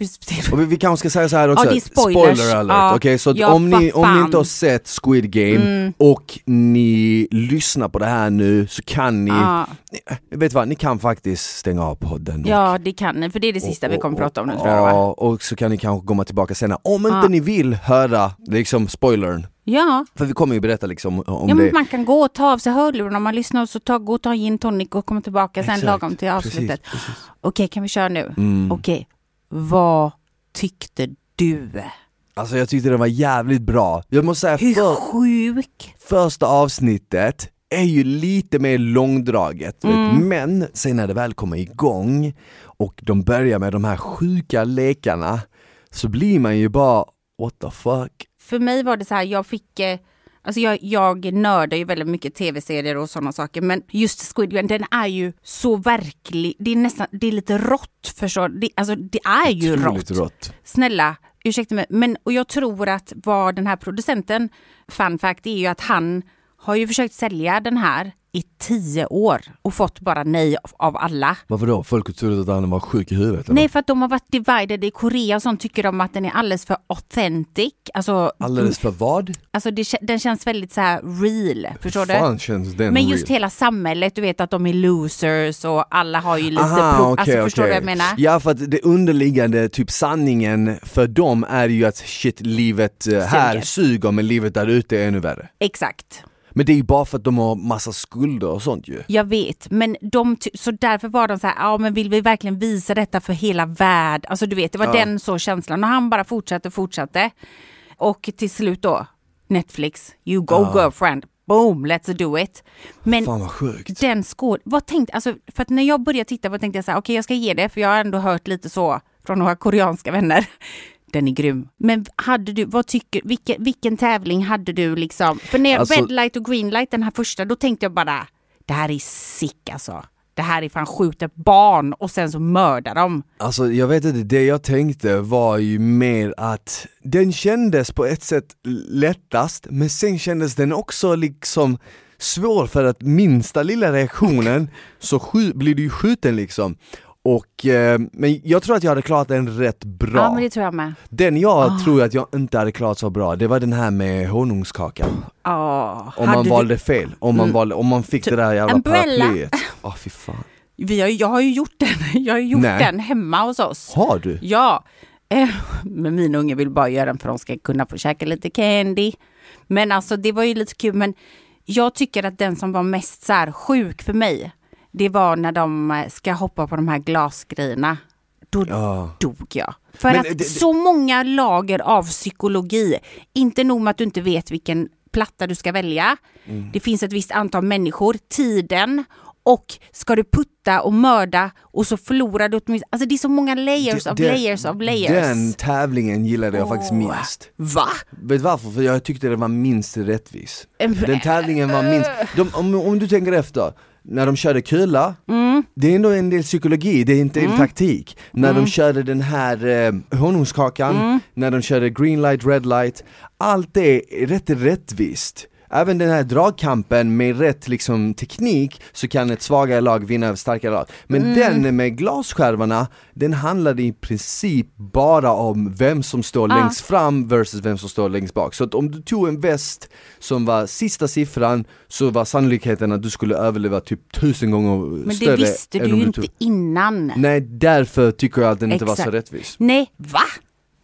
Speaker 1: Och vi, vi kanske ska säga så här också,
Speaker 2: Ja,
Speaker 1: spoiler alert,
Speaker 2: Ja.
Speaker 1: okej? Så
Speaker 2: Ja,
Speaker 1: om, ni, om ni inte har sett Squid Game
Speaker 2: Mm.
Speaker 1: och ni lyssnar på det här nu så kan ni,
Speaker 2: Ja,
Speaker 1: ni vet vad, ni kan faktiskt stänga av podden. och-
Speaker 2: ja, det kan ni, för det är det sista vi kommer
Speaker 1: och-
Speaker 2: prata om nu
Speaker 1: och-
Speaker 2: tror jag.
Speaker 1: Ja, och så kan ni kanske komma tillbaka senare. Om inte ni vill höra liksom spoilern,
Speaker 2: Ja,
Speaker 1: för vi kommer ju berätta liksom om
Speaker 2: ja
Speaker 1: det.
Speaker 2: man kan gå och ta av sig hörlurarna om man lyssnar och så ta, gå och ta gin tonic och komma tillbaka sen
Speaker 1: Exakt,
Speaker 2: lagom till avslutet.
Speaker 1: Precis, precis.
Speaker 2: Okej, kan vi köra nu?
Speaker 1: Mm.
Speaker 2: Okej, vad tyckte du?
Speaker 1: Alltså jag tyckte det var jävligt bra. Jag måste säga,
Speaker 2: Hur
Speaker 1: för,
Speaker 2: sjuk?
Speaker 1: första avsnittet är ju lite mer långdraget,
Speaker 2: Mm.
Speaker 1: men sen när det väl kommer igång och de börjar med de här sjuka lekarna så blir man ju bara what the fuck.
Speaker 2: För mig var det så här, jag fick eh, Alltså jag, jag nördar ju väldigt mycket tv-serier och sådana saker men just Squid Game den är ju så verklig, det är nästan, det är lite rått förstår du? Det, alltså det är ju rått.
Speaker 1: rått.
Speaker 2: Snälla, ursäkta mig, men och jag tror att vad den här producenten, fun fact, är ju att han har ju försökt sälja den här i tio år och fått bara nej av- alla.
Speaker 1: Varför då? Folk har trott att han var sjuk i huvudet? eller?
Speaker 2: Nej, för att de har varit divided i Korea och sånt tycker de att den är alldeles för authentic. Alltså,
Speaker 1: Alldeles för vad?
Speaker 2: alltså det, den känns väldigt så här real. Förstår du?
Speaker 1: fan känns den
Speaker 2: Men just
Speaker 1: real?
Speaker 2: hela samhället, du vet att de är losers och alla har ju lite
Speaker 1: Aha,
Speaker 2: pro-
Speaker 1: okej,
Speaker 2: alltså, Förstår du vad jag menar?
Speaker 1: Ja för att det underliggande, typ sanningen för dem är ju att shit, livet eh, här
Speaker 2: Suger.
Speaker 1: suger men livet där ute är ännu värre.
Speaker 2: Exakt.
Speaker 1: Men det är ju bara för att de har massa skulder och sånt ju.
Speaker 2: Jag vet, men de, så därför var de så här, ja men vill vi verkligen visa detta för hela världen? Alltså du vet, det var
Speaker 1: Ja.
Speaker 2: den så känslan och han bara fortsatte och fortsatte. Och till slut då, Netflix, you go girlfriend, boom, let's do it. Men
Speaker 1: Fan vad sjukt.
Speaker 2: den skåd, vad tänkte, alltså för att när jag började titta vad tänkte jag så här, okej jag ska ge det för jag har ändå hört lite så från några koreanska vänner. Den är grym. Men hade du, vad tycker, vilken, vilken tävling hade du liksom? För när
Speaker 1: Alltså-
Speaker 2: Red light och green light, den här första, då tänkte jag bara, det här är sick alltså. Det här är fan skjuter barn och sen så mördar de.
Speaker 1: Alltså jag vet inte, det jag tänkte var ju mer att den kändes på ett sätt lättast, men sen kändes den också liksom svår för att minsta lilla reaktionen så blir du ju skjuten liksom. Och, eh, men jag tror att jag hade klarat den rätt bra.
Speaker 2: Ja men det tror jag med.
Speaker 1: Den jag
Speaker 2: Ah.
Speaker 1: tror att jag inte hade klarat så bra, det var den här med honungskakan.
Speaker 2: Ja,
Speaker 1: Om man valde fel, om man,
Speaker 2: Mm.
Speaker 1: valde, om man fick
Speaker 2: Typ
Speaker 1: det där jävla paraplyet. Åh fy fan.
Speaker 2: Vi har, jag har ju gjort den, jag har gjort
Speaker 1: Nej.
Speaker 2: den hemma hos oss.
Speaker 1: Har du?
Speaker 2: Ja, eh, men mina unga vill bara göra den för att de ska kunna få käka lite candy. Men alltså det var ju lite kul, men jag tycker att den som var mest så här sjuk för mig, det var när de eh, ska hoppa på de här glasgrejerna. Då
Speaker 1: Ja.
Speaker 2: dog jag. För
Speaker 1: Men
Speaker 2: att
Speaker 1: det- det-
Speaker 2: så många lager av psykologi, inte nog med att du inte vet vilken platta du ska välja.
Speaker 1: Mm.
Speaker 2: Det finns ett visst antal människor, tiden och ska du putta och mörda och så förlorar du åtminstone, alltså det är så många layers of layers of layers.
Speaker 1: Den tävlingen gillade jag faktiskt
Speaker 2: Åh.
Speaker 1: minst.
Speaker 2: Va?
Speaker 1: Vet du varför? För jag tyckte det var minst rättvis. Den tävlingen var minst, de, om, om du tänker efter, när de körde kula,
Speaker 2: Mm.
Speaker 1: det är ändå en del psykologi, det är inte en taktik. När
Speaker 2: Mm.
Speaker 1: de körde den här eh, honungskakan, när de körde green light, red light, allt det är rätt rättvist. Även den här dragkampen med rätt liksom, teknik så kan ett svagare lag vinna över starkare lag. Men
Speaker 2: Mm.
Speaker 1: den med glasskärvorna, den handlade i princip bara om vem som står
Speaker 2: Ah.
Speaker 1: längst fram versus vem som står längst bak. Så att om du tog en väst som var sista siffran så var sannolikheten att du skulle överleva typ tusen gånger
Speaker 2: Men
Speaker 1: större
Speaker 2: det visste du ju inte
Speaker 1: tog...
Speaker 2: innan.
Speaker 1: Nej, därför tycker jag att den inte var så
Speaker 2: Exakt.
Speaker 1: rättvis.
Speaker 2: Nej, va?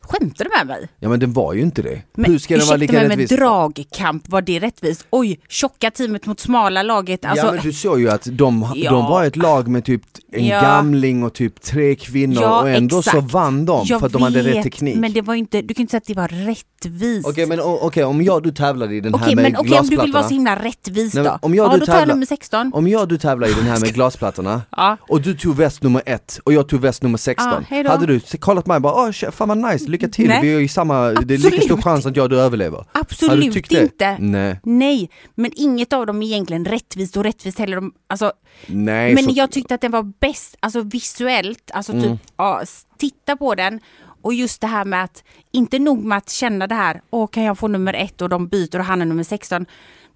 Speaker 2: Skämtar du med mig?
Speaker 1: Ja men den var ju inte det.
Speaker 2: Men,
Speaker 1: Hur ska den vara lika
Speaker 2: mig,
Speaker 1: rättvis?
Speaker 2: med dragkamp, var det rättvist? Oj, tjocka teamet mot smala laget. Alltså,
Speaker 1: ja men du såg ju att de,
Speaker 2: Ja.
Speaker 1: de var ett lag med typ en
Speaker 2: Ja.
Speaker 1: gamling och typ tre kvinnor
Speaker 2: Ja,
Speaker 1: och ändå så
Speaker 2: exakt.
Speaker 1: vann de
Speaker 2: jag
Speaker 1: för att de hade rätt
Speaker 2: vet,
Speaker 1: teknik.
Speaker 2: Men det var inte, du kan inte säga att det var rättvist.
Speaker 1: Okej men o- okej, om jag du tävlade i den här
Speaker 2: Okej,
Speaker 1: med
Speaker 2: men okej, om du vill vara
Speaker 1: glasplattorna
Speaker 2: så himla rättvis då.
Speaker 1: men om jag
Speaker 2: ja,
Speaker 1: du
Speaker 2: då
Speaker 1: tävlar-
Speaker 2: nummer 16.
Speaker 1: Om jag du tävlar i den här med glasplattorna
Speaker 2: Ja.
Speaker 1: och du tog väst nummer ett och jag tog väst nummer 16
Speaker 2: Ja, hej då.
Speaker 1: Hade du kollat mig och bara åh fan vad nice, lycka till,
Speaker 2: Nej.
Speaker 1: vi är i samma, det är lika stor
Speaker 2: Absolut.
Speaker 1: chans att jag och du överlever du
Speaker 2: Absolut
Speaker 1: det?
Speaker 2: inte.
Speaker 1: Nej,
Speaker 2: Nej, men inget av dem är egentligen rättvist och rättvist heller. De, alltså,
Speaker 1: nej
Speaker 2: men
Speaker 1: så,
Speaker 2: jag tyckte att den var bäst, alltså visuellt, alltså typ,
Speaker 1: Mm.
Speaker 2: ja, titta på den. Och just det här med att, inte nog med att känna det här, åh kan jag få nummer ett och de byter och han är nummer 16.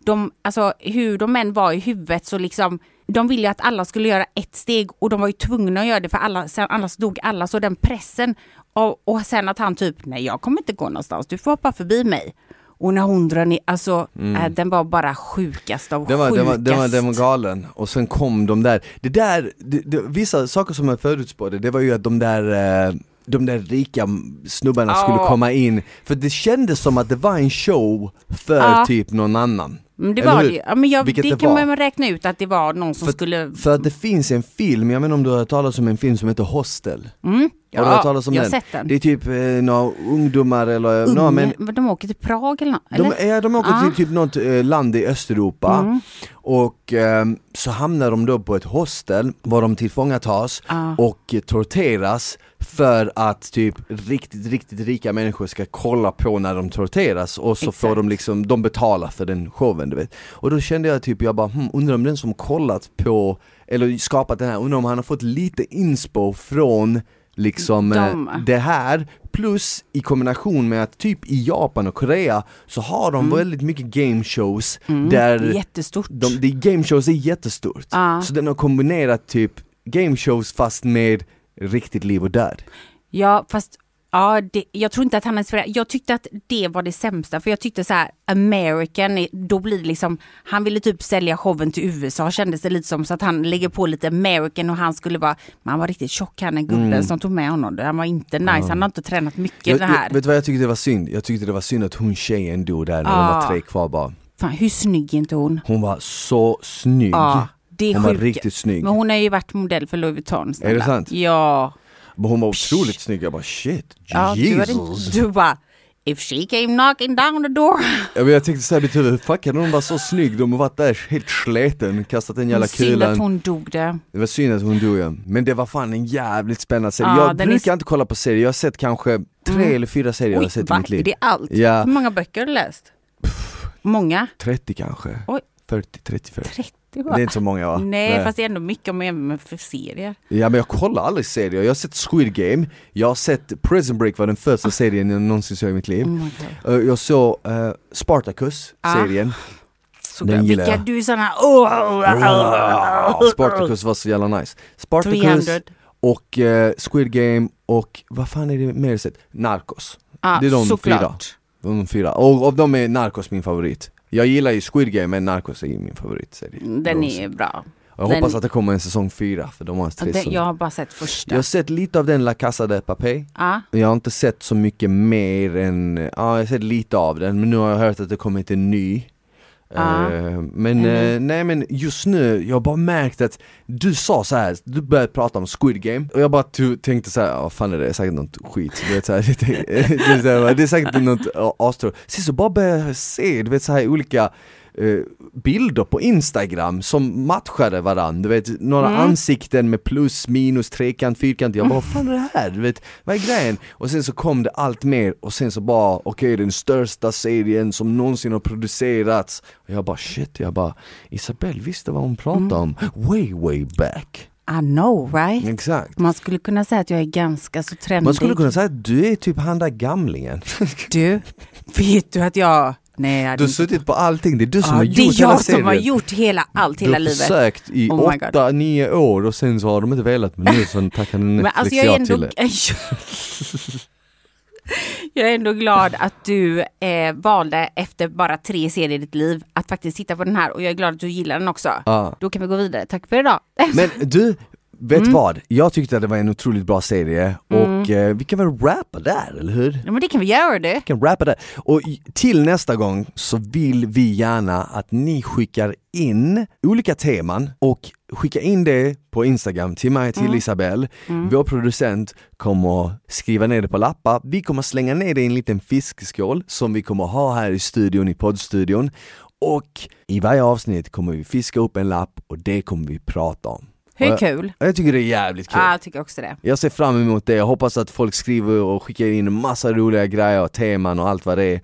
Speaker 2: De, alltså hur de än var i huvudet så liksom, de ville ju att alla skulle göra ett steg och de var ju tvungna att göra det för alla, sen, annars dog alla. Så den pressen och, och sen att han typ, nej jag kommer inte gå någonstans, du får hoppa förbi mig. Och när hon drar ner, alltså äh, den var bara sjukast av
Speaker 1: Mm. den var, den, var, den, var,
Speaker 2: sjukast.
Speaker 1: den var galen, och sen kom de där, det där, det, det, vissa saker som jag förutspådde, det var ju att de där eh, de där rika snubbarna skulle
Speaker 2: Ja.
Speaker 1: komma in, för det kändes som att det var en show för
Speaker 2: Ja.
Speaker 1: typ någon annan.
Speaker 2: Men det var det. Ja, men jag,
Speaker 1: Vilket
Speaker 2: det,
Speaker 1: det
Speaker 2: kan man räkna ut att det var någon som
Speaker 1: För-
Speaker 2: skulle...
Speaker 1: För att det finns en film, jag vet inte om du har hört talas om en film som heter Hostel?
Speaker 2: Mm,
Speaker 1: Har du hört talas om
Speaker 2: jag
Speaker 1: den?
Speaker 2: har sett den.
Speaker 1: Det är typ eh, några ungdomar eller,
Speaker 2: Unge,
Speaker 1: några, men.
Speaker 2: De åker till Prag eller? Eller?
Speaker 1: de, ja, de åker
Speaker 2: Ja.
Speaker 1: till typ något eh, land i Östeuropa
Speaker 2: Mm.
Speaker 1: och ehm, så hamnar de då på ett hostel var de tillfångatas
Speaker 2: Ja.
Speaker 1: och eh, torteras för att typ riktigt, riktigt rika människor ska kolla på när de torteras och så får
Speaker 2: Exakt.
Speaker 1: de liksom, de betalar för den showen du vet. Och då kände jag typ, jag bara hm, undrar om den som kollat på, eller skapat den här, undrar om han har fått lite inspo från liksom eh,
Speaker 2: De.
Speaker 1: det här, plus i kombination med att typ i Japan och Korea så har de väldigt mycket game shows
Speaker 2: Mm.
Speaker 1: där
Speaker 2: Jättestort.
Speaker 1: de, de game shows är jättestort.
Speaker 2: Ja.
Speaker 1: Så den har kombinerat typ game shows fast med riktigt liv och död.
Speaker 2: Ja, fast ja, det, jag tror inte att han är inspirerad. Jag tyckte att det var det sämsta, för jag tyckte så här, American, då blir det liksom, han ville typ sälja showen till USA kändes det lite som, så att han lägger på lite American och han skulle vara, men han var riktigt tjock han den gubben som tog med honom. Han var inte nice, han har inte tränat mycket
Speaker 1: Jag,
Speaker 2: det här.
Speaker 1: jag, vet du vad jag tyckte det var synd? Jag tyckte det var synd att hon tjejen dog där när de
Speaker 2: Ah.
Speaker 1: var tre kvar bara.
Speaker 2: Fan, hur snygg är inte hon?
Speaker 1: Hon var så snygg.
Speaker 2: Ja, det är
Speaker 1: hon var
Speaker 2: sjukt.
Speaker 1: riktigt snygg.
Speaker 2: Men hon har ju varit modell för Louis Vuitton. snälla.
Speaker 1: Är det sant?
Speaker 2: Ja.
Speaker 1: Men hon var otroligt snygg, jag bara shit,
Speaker 2: ja du,
Speaker 1: Jesus.
Speaker 2: inte, du bara, if she came knocking down the door.
Speaker 1: Ja, men jag tänkte såhär i mitt huvud, fuck hade hon var så snygg, de har varit där helt sleten, kastat en jävla
Speaker 2: Synd att hon dog det.
Speaker 1: Det var synd att hon dog ja. Men det var fan en jävligt spännande serie.
Speaker 2: Ja,
Speaker 1: jag
Speaker 2: är
Speaker 1: brukar
Speaker 2: s-
Speaker 1: inte kolla på serier, jag har sett kanske tre eller fyra serier jag har
Speaker 2: Oj,
Speaker 1: sett i
Speaker 2: va?
Speaker 1: mitt liv.
Speaker 2: Är det allt?
Speaker 1: Ja.
Speaker 2: Hur många böcker har du läst? Många?
Speaker 1: 30 kanske.
Speaker 2: Oj.
Speaker 1: 40, 35.
Speaker 2: 30
Speaker 1: Det är inte så många va?
Speaker 2: Nej, fast det är ändå mycket om med för serier.
Speaker 1: Ja men jag kollar aldrig serier, jag har sett Squid Game, jag har sett Prison Break var den första serien jag någonsin såg i mitt liv.
Speaker 2: Oh.
Speaker 1: Eh, Jag såg uh, Spartacus,
Speaker 2: Ah.
Speaker 1: serien.
Speaker 2: Så
Speaker 1: Den gillar
Speaker 2: Vilka
Speaker 1: jag.
Speaker 2: du är såna, oh,
Speaker 1: Spartacus var så jävla nice. Spartacus
Speaker 2: 300.
Speaker 1: och eh, Squid Game och vad fan är det mer jag sett? Narcos.
Speaker 2: Ja,
Speaker 1: Det är de
Speaker 2: såklart.
Speaker 1: fyra. De fyra. Och av dem är Narcos min favorit. Jag gillar ju Squid Game men Narcos är min favoritserie.
Speaker 2: Mm, Den är bra.
Speaker 1: Jag
Speaker 2: den-
Speaker 1: hoppas att det kommer en säsong fyra för de har
Speaker 2: Den,
Speaker 1: säsonger.
Speaker 2: jag har bara sett första.
Speaker 1: Jag har sett lite av den La Casa de Papel.
Speaker 2: Ja.
Speaker 1: Jag har inte sett så mycket mer än, ja jag har sett lite av den men nu har jag hört att det kommit en ny.
Speaker 2: Ja.
Speaker 1: Eh, men
Speaker 2: En
Speaker 1: eh, nej men just nu, jag har bara märkt att du sa så här, du började prata om Squid Game och jag bara tänkte så här, vad fan är det, det är säkert något skit, du vet, så här, det, är, så här, det är säkert något astråkigt. Sen så bara började jag se, du vet så här olika eh, bilder på Instagram som matchade varandra, du vet några
Speaker 2: Mm.
Speaker 1: ansikten med plus, minus, trekant, fyrkant, jag bara vad fan är det här? Du vet, vad är grejen? Och sen så kom det allt mer och sen så bara, okej den största serien som någonsin har producerats och jag bara shit, jag bara Isabelle visste vad hon pratade om, way way back
Speaker 2: I know right?
Speaker 1: Exakt
Speaker 2: Man skulle kunna säga att jag är ganska så trendig.
Speaker 1: Man skulle kunna säga att du är typ han där gamlingen
Speaker 2: Du, vet du att jag... Nej,
Speaker 1: Du har suttit på allting, det är du som
Speaker 2: ja,
Speaker 1: har
Speaker 2: Det är
Speaker 1: gjort hela
Speaker 2: jag som
Speaker 1: serien
Speaker 2: har gjort hela, allt
Speaker 1: Du
Speaker 2: hela
Speaker 1: har
Speaker 2: livet.
Speaker 1: försökt i
Speaker 2: Oh
Speaker 1: åtta, nio år och sen så har de inte velat men nu så tackar
Speaker 2: Men
Speaker 1: Netflix
Speaker 2: alltså jag är ändå...
Speaker 1: till det
Speaker 2: jag är ändå glad att du eh, valde efter bara tre serier i ditt liv att faktiskt titta på den här och jag är glad att du gillar den också.
Speaker 1: Ja.
Speaker 2: Då kan vi gå vidare. Tack för idag.
Speaker 1: Men du, vet
Speaker 2: Mm.
Speaker 1: vad? Jag tyckte att det var en otroligt bra serie och eh, vi kan väl rappa där, eller hur?
Speaker 2: Ja, men det kan vi göra det.
Speaker 1: Vi kan rappa där. Och till nästa gång så vill vi gärna att ni skickar in olika teman och skicka in det på Instagram till mig, till Isabelle. Vår producent kommer skriva ner det på lappar. Vi kommer slänga ner det i en liten fiskskål som vi kommer ha här i studion, i poddstudion. Och i varje avsnitt kommer vi fiska upp en lapp och det kommer vi prata om.
Speaker 2: Hur
Speaker 1: Och
Speaker 2: kul?
Speaker 1: Jag, jag tycker det är jävligt kul.
Speaker 2: Ja, jag tycker också det.
Speaker 1: Jag ser fram emot det, jag hoppas att folk skriver och skickar in massa roliga grejer och teman och allt vad det är.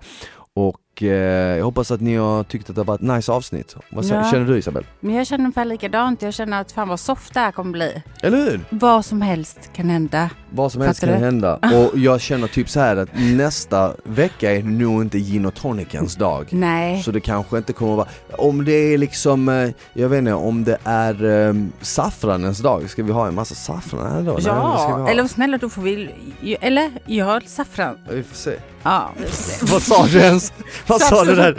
Speaker 1: Och eh, jag hoppas att ni har tyckt att det har varit ett nice avsnitt. Vad
Speaker 2: Ja.
Speaker 1: känner du Isabel?
Speaker 2: Men jag känner ungefär likadant. Jag känner att fan vad soft det här kommer bli.
Speaker 1: Eller hur?
Speaker 2: Vad som helst kan hända.
Speaker 1: Vad som helst
Speaker 2: Fattar
Speaker 1: kan
Speaker 2: du?
Speaker 1: hända. Och jag känner typ så här att nästa vecka är nog inte gin och tonicens dag.
Speaker 2: Nej.
Speaker 1: Så det kanske inte kommer vara, om det är liksom, eh, jag vet inte, om det är um, saffranens dag, ska vi ha en massa saffran här då? Nej,
Speaker 2: Ja,
Speaker 1: ha.
Speaker 2: eller snälla då får vi... Eller gör saffran.
Speaker 1: Vi får se.
Speaker 2: Ja.
Speaker 1: Vad sa du ens? Vad sa du där?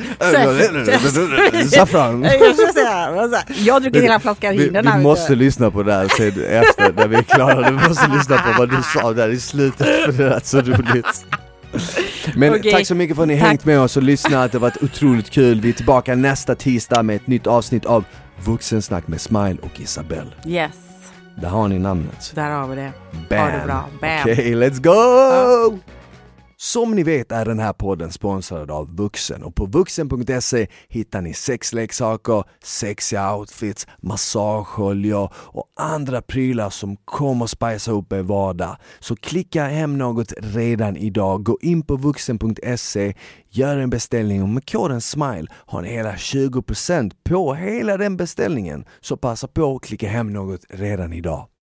Speaker 1: Saffran?
Speaker 2: Jag har druckit hela flaskan
Speaker 1: Vi,
Speaker 2: den
Speaker 1: vi
Speaker 2: här
Speaker 1: måste lyssna på det här sen efter, när vi är klara. Vi måste lyssna på vad du sa där i slutet, för det är så roligt. Men
Speaker 2: Okej.
Speaker 1: tack så mycket för att ni
Speaker 2: Tack.
Speaker 1: hängt med oss och lyssnat, det har varit otroligt kul. Vi är tillbaka nästa tisdag med ett nytt avsnitt av Vuxensnack med Smile och Isabelle.
Speaker 2: Yes,
Speaker 1: Där har ni namnet.
Speaker 2: där har vi det.
Speaker 1: Bam!
Speaker 2: Ha det bra. Bam.
Speaker 1: Okej, let's go! Som ni vet är den här podden sponsrad av Vuxen och på vuxen.se hittar ni sexleksaker, sexiga outfits, massageoljor och andra prylar som kommer spicea upp er vardag. Så klicka hem något redan idag, gå in på vuxen.se, gör en beställning och med koden SMILE har ni hela 20% på hela den beställningen. Så passa på att klicka hem något redan idag.